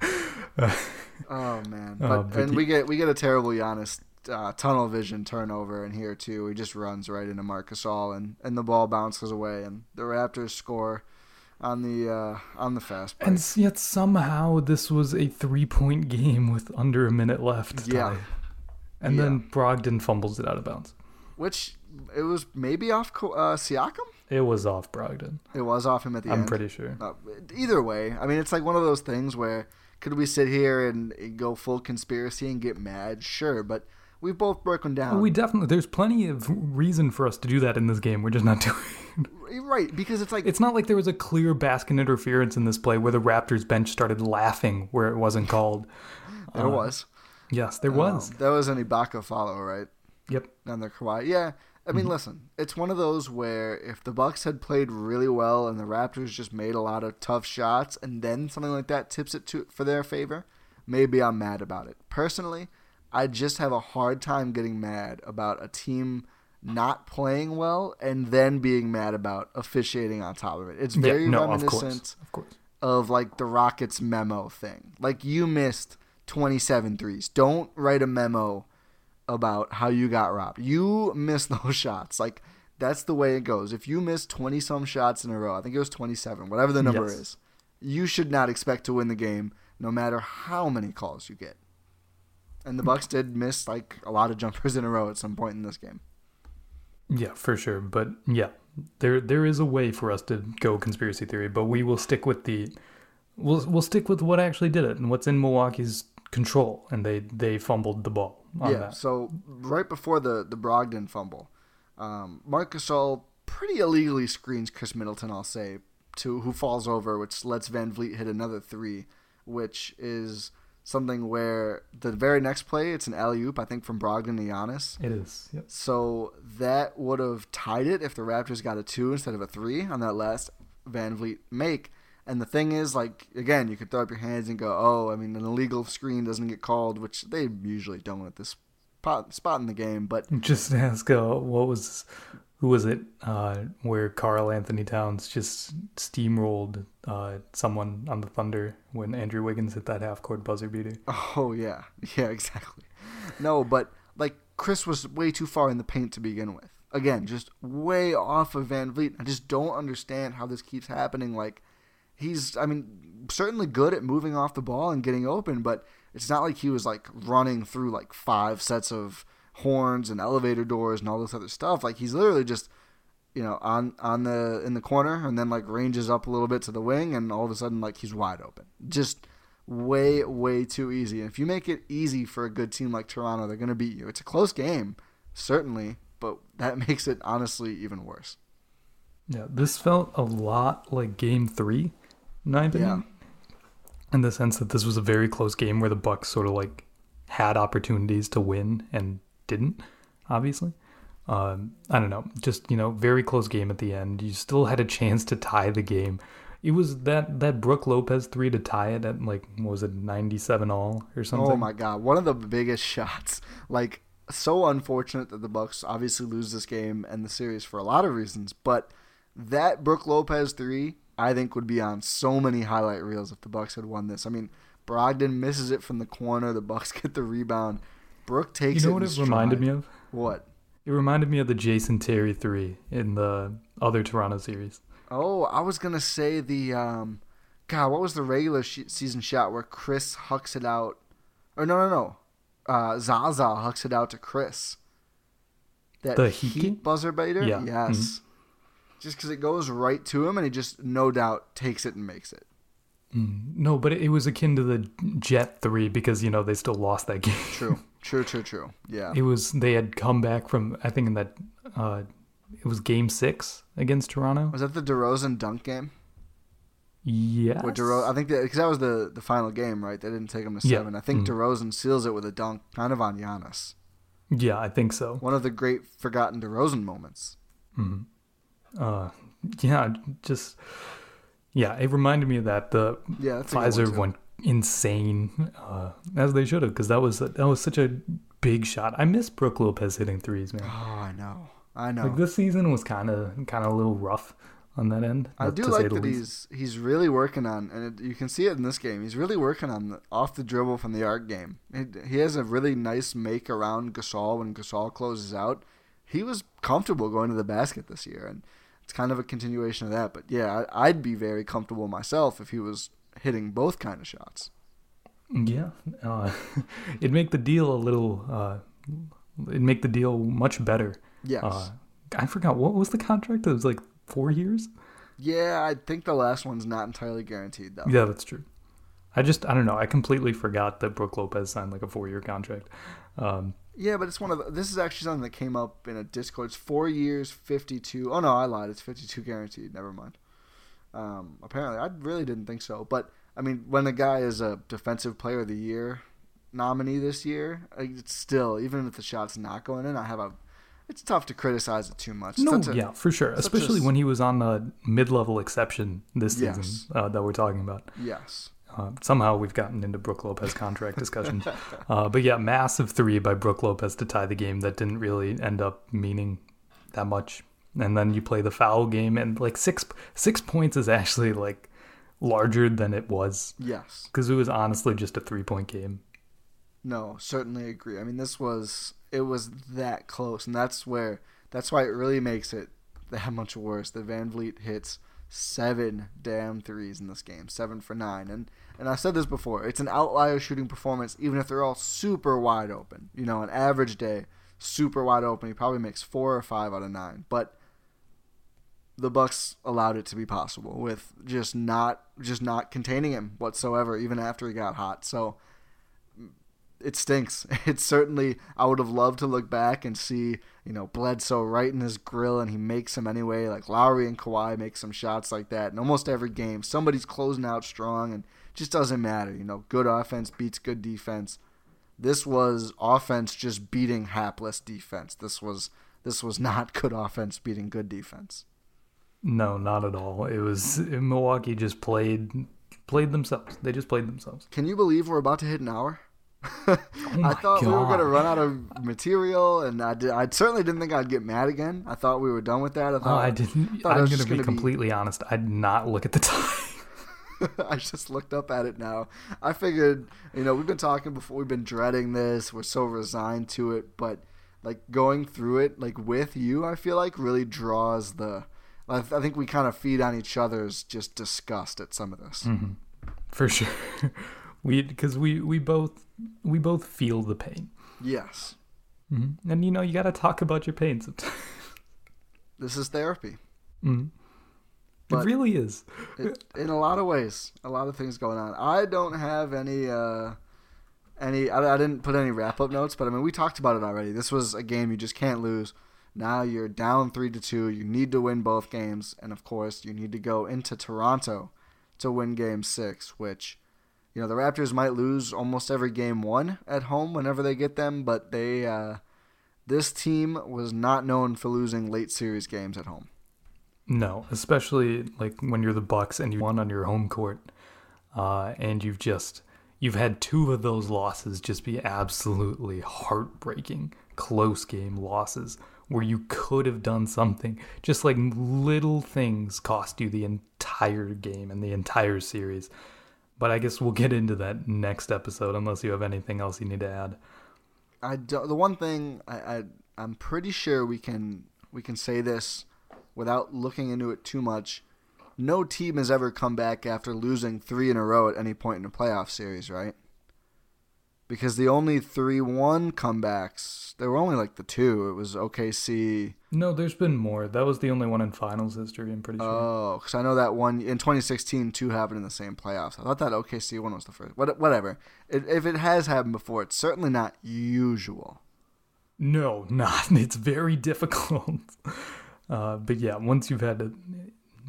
oh man! But, Oh, but and he- we get we get a terrible Giannis uh, tunnel vision turnover in here too. He just runs right into Marc Gasol and, and the ball bounces away and the Raptors score on the uh, on the fast break. And yet somehow this was a three point game with under a minute left. Yeah. tie. And then Brogdon fumbles it out of bounds. Which it was maybe off uh, Siakam. It was off Brogdon. It was off him at the end. I'm pretty sure. Uh, either way, I mean, it's like one of those things where could we sit here and, and go full conspiracy and get mad? Sure, but we've both broken down. we definitely there's plenty of reason for us to do that in this game. We're just not doing it. right because it's like It's not like there was a clear basket interference in this play where the Raptors bench started laughing where it wasn't called. there Uh, was. Yes, there was. Um, that was an Ibaka follow, right? Yep. On the Kawhi. Yeah. I mean, mm-hmm. listen, it's one of those where if the Bucks had played really well and the Raptors just made a lot of tough shots, and then something like that tips it to for their favor, maybe I'm mad about it. Personally, I just have a hard time getting mad about a team not playing well and then being mad about officiating on top of it. It's very yeah, no, of reminiscent course. Of course. of like the Rockets memo thing. Like you missed 27 threes. Don't write a memo about how you got robbed. You missed those shots. Like that's the way it goes. If you miss 20 some shots in a row, I think it was 27, whatever the number Yes. is, you should not expect to win the game no matter how many calls you get. And the Bucks did miss like a lot of jumpers in a row at some point in this game. Yeah, for sure. But yeah, there there is a way for us to go conspiracy theory, but we will stick with the we'll we'll stick with what actually did it and what's in Milwaukee's control, and they they fumbled the ball on yeah. that. So right before the the Brogdon fumble, um, Marc Gasol pretty illegally screens Khris Middleton. I'll say to who falls over, which lets Van Vleet hit another three, which is something where the very next play it's an alley oop I think from Brogdon to Giannis. It is. Yep. So that would have tied it if the Raptors got a two instead of a three on that last Van Vleet make. And the thing is, like, again, you could throw up your hands and go, oh, I mean, an illegal screen doesn't get called, which they usually don't at this spot, spot in the game. But Just ask uh, what was who was it uh, where Karl-Anthony Towns just steamrolled uh, someone on the Thunder when Andrew Wiggins hit that half court buzzer beater. Oh yeah, yeah, exactly. No, but like Khris was way too far in the paint to begin with. Again, just way off of Van Vleet. I just don't understand how this keeps happening. Like he's I mean certainly good at moving off the ball and getting open, but it's not like he was like running through like five sets of horns and elevator doors and all this other stuff. Like he's literally just you know on on the in the corner and then like ranges up a little bit to the wing and all of a sudden like he's wide open. Just way way too easy. And if you make it easy for a good team like Toronto, they're going to beat you. It's a close game, certainly, but that makes it honestly even worse. Yeah, this felt a lot like game 3 ninth yeah. inning. In the sense that this was a very close game where the Bucks sort of like had opportunities to win and didn't, obviously. Um, I don't know, just you know, very close game at the end. You still had a chance to tie the game. It was that that Brook Lopez three to tie it at like was it ninety seven all or oh something. Oh my god, one of the biggest shots. Like so unfortunate that the Bucks obviously lose this game and the series for a lot of reasons, but that Brook Lopez three I think would be on so many highlight reels if the Bucks had won this. I mean, Brogdon misses it from the corner, the Bucks get the rebound. Brook takes it. You know it what it reminded me of? What? It reminded me of the Jason Terry three in the other Toronto series. Oh, I was gonna say the um, God, what was the regular sh- season shot where Khris hucks it out? Or no, no, no, uh, Zaza hucks it out to Khris. That The heat, Heat? buzzer beater, Yeah. yes. Just because it goes right to him, and he just no doubt takes it and makes it. No, but it was akin to the Jet three because you know they still lost that game. True, true, true, true. Yeah, It was they had come back from I think in that uh, it was Game Six against Toronto. was that the DeRozan dunk game? Yeah, Where DeRozan, I think that because that was the the final game, right? They didn't take him to Yeah. seven. I think Mhm. DeRozan seals it with a dunk, kind of on Giannis. yeah, I think so. One of the great forgotten DeRozan moments. Uh, yeah, just yeah, it reminded me of that. The Yeah, Fiserv went insane uh, as they should have because that was that was such a big shot. I miss Brook Lopez hitting threes, man. Oh, I know, I know. Like this season was kind of kind of a little rough on that end. I do like that least. he's he's really working on, and it, you can see it in this game. He's really working on the off the dribble from the arc game. He, he has a really nice make around Gasol when Gasol closes out. He was comfortable going to the basket this year, and it's kind of a continuation of that. But yeah, I, I'd be very comfortable myself if he was hitting both kind of shots. Yeah, uh, it'd make the deal a little. Uh, it'd make the deal much better. Yes. Uh, I forgot what was the contract. It was like four years. Yeah, I think the last one's not entirely guaranteed though. Yeah, that's true. I just I don't know. I completely forgot that Brook Lopez signed like a four year contract. Um, Yeah, but it's one of the, this is actually something that came up in a Discord. It's four years, fifty-two. Oh no, I lied. It's fifty-two guaranteed. Never mind. Um, apparently, I really didn't think so. But I mean, when a guy is a Defensive Player of the Year nominee this year, it's still even if the shot's not going in, I have a. It's tough to criticize it too much. no, a- yeah, for sure. Especially a- when he was on the mid level exception this Yes. season uh, that we're talking about. Yes. Uh, somehow we've gotten into Brook Lopez contract discussion. uh, but yeah, massive three by Brook Lopez to tie the game that didn't really end up meaning that much. And then you play the foul game, and like six six points is actually like larger than it was Yes. because it was honestly just a three point game. No, certainly agree. I mean, this was it was that close, and that's where that's why it really makes it that much worse. The Van Vleet hits seven damn threes in this game, seven for nine, and and I said this before. It's an outlier shooting performance, even if they're all super wide open. You know, an average day, super wide open, he probably makes four or five out of nine, but. The Bucks allowed it to be possible with just not just not containing him whatsoever, even after he got hot. So, it stinks. It's certainly I would have loved to look back and see, you know, Bledsoe right in his grill and he makes them anyway. Like Lowry and Kawhi make some shots like that. And almost every game, somebody's closing out strong and just doesn't matter. You know, good offense beats good defense. This was offense just beating hapless defense. This was this was not good offense beating good defense. No, not at all. It was Milwaukee just played played themselves. They just played themselves. Can you believe we're about to hit an hour? I my thought we were going to run out of material, and I, did, I certainly didn't think I'd get mad again. I thought we were done with that. I Oh, thought I didn't. thought I'm was gonna be gonna be- completely honest. I did not look at the time. I just looked up at it now. I figured, you know, we've been talking before. We've been dreading this. We're so resigned to it, but like going through it, like with you, I feel like really draws the. I, th- I think we kind of feed on each other's just disgust at some of this. Mm-hmm. for sure. we because we we both we both feel the pain, Yes, hmm and you know you got to talk about your pain sometimes. this is therapy. Mhm. It really is. it, in a lot of ways, a lot of things going on. I don't have any, uh, any. I, I didn't put any wrap up notes, but I mean, we talked about it already. This was a game you just can't lose. Now you're down three to two. You need to win both games, and of course, you need to go into Toronto to win Game Six. Which, you know, the Raptors might lose almost every game one at home whenever they get them, but they. Uh, this team was not known for losing late series games at home. No, especially like when you're the Bucks and you won on your home court, uh, and you've just you've had two of those losses just be absolutely heartbreaking, close game losses where you could have done something. Just like little things cost you the entire game and the entire series. But I guess we'll get into that next episode unless you have anything else you need to add. I do, the one thing I, I I'm pretty sure we can we can say this without looking into it too much. No team has ever come back after losing three in a row at any point in a playoff series, right? Because the only three one comebacks, there were only like the two. It was OKC. No, there's been more. That was the only one in finals history, I'm pretty sure. Oh, because I know that one in 2016, two happened in the same playoffs. I thought that OKC one was the first. What, whatever. It, if it has happened before, it's certainly not usual. No, not. It's very difficult. Uh, but yeah, once you've had to,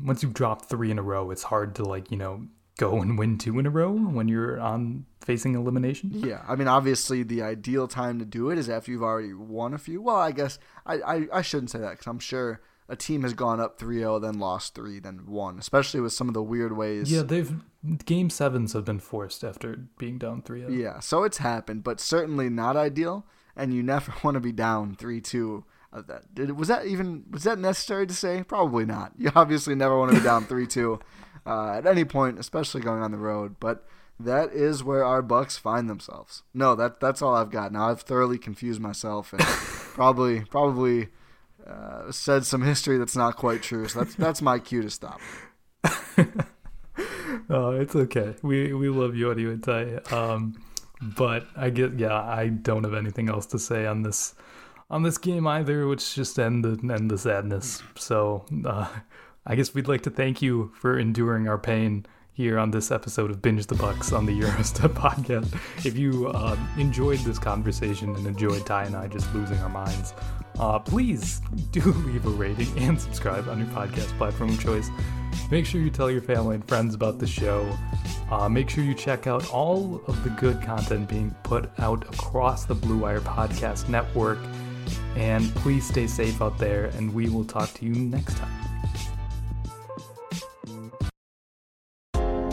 once you've dropped three in a row, it's hard to like you know go and win two in a row when you're on facing elimination. Yeah, I mean, obviously, the ideal time to do it is after you've already won a few. Well, I guess I, I, I shouldn't say that because I'm sure a team has gone up 3-0, then lost three, then won. Especially with some of the weird ways. Yeah, they've game sevens have been forced after being down 3-0. Yeah, so it's happened, but certainly not ideal. And you never want to be down 3-2 of that. Did, was that even was that necessary to say? Probably not. You obviously never want to be down three two uh, at any point, especially going on the road. But that is where our Bucks find themselves. No, that that's all I've got. Now I've thoroughly confused myself and probably probably uh, said some history that's not quite true. So that's that's my cue to stop. oh, it's okay. We we love you anyway, Um, but I get yeah, I don't have anything else to say on this on this game either, which just end the end the sadness. So uh, I guess we'd like to thank you for enduring our pain here on this episode of Binge the Bucks on the Eurostep podcast. If you uh, enjoyed this conversation and enjoyed Ty and I just losing our minds, uh, please do leave a rating and subscribe on your podcast platform of choice. Make sure you tell your family and friends about the show. Uh, make sure you check out all of the good content being put out across the Blue Wire Podcast Network. And please stay safe out there, and we will talk to you next time.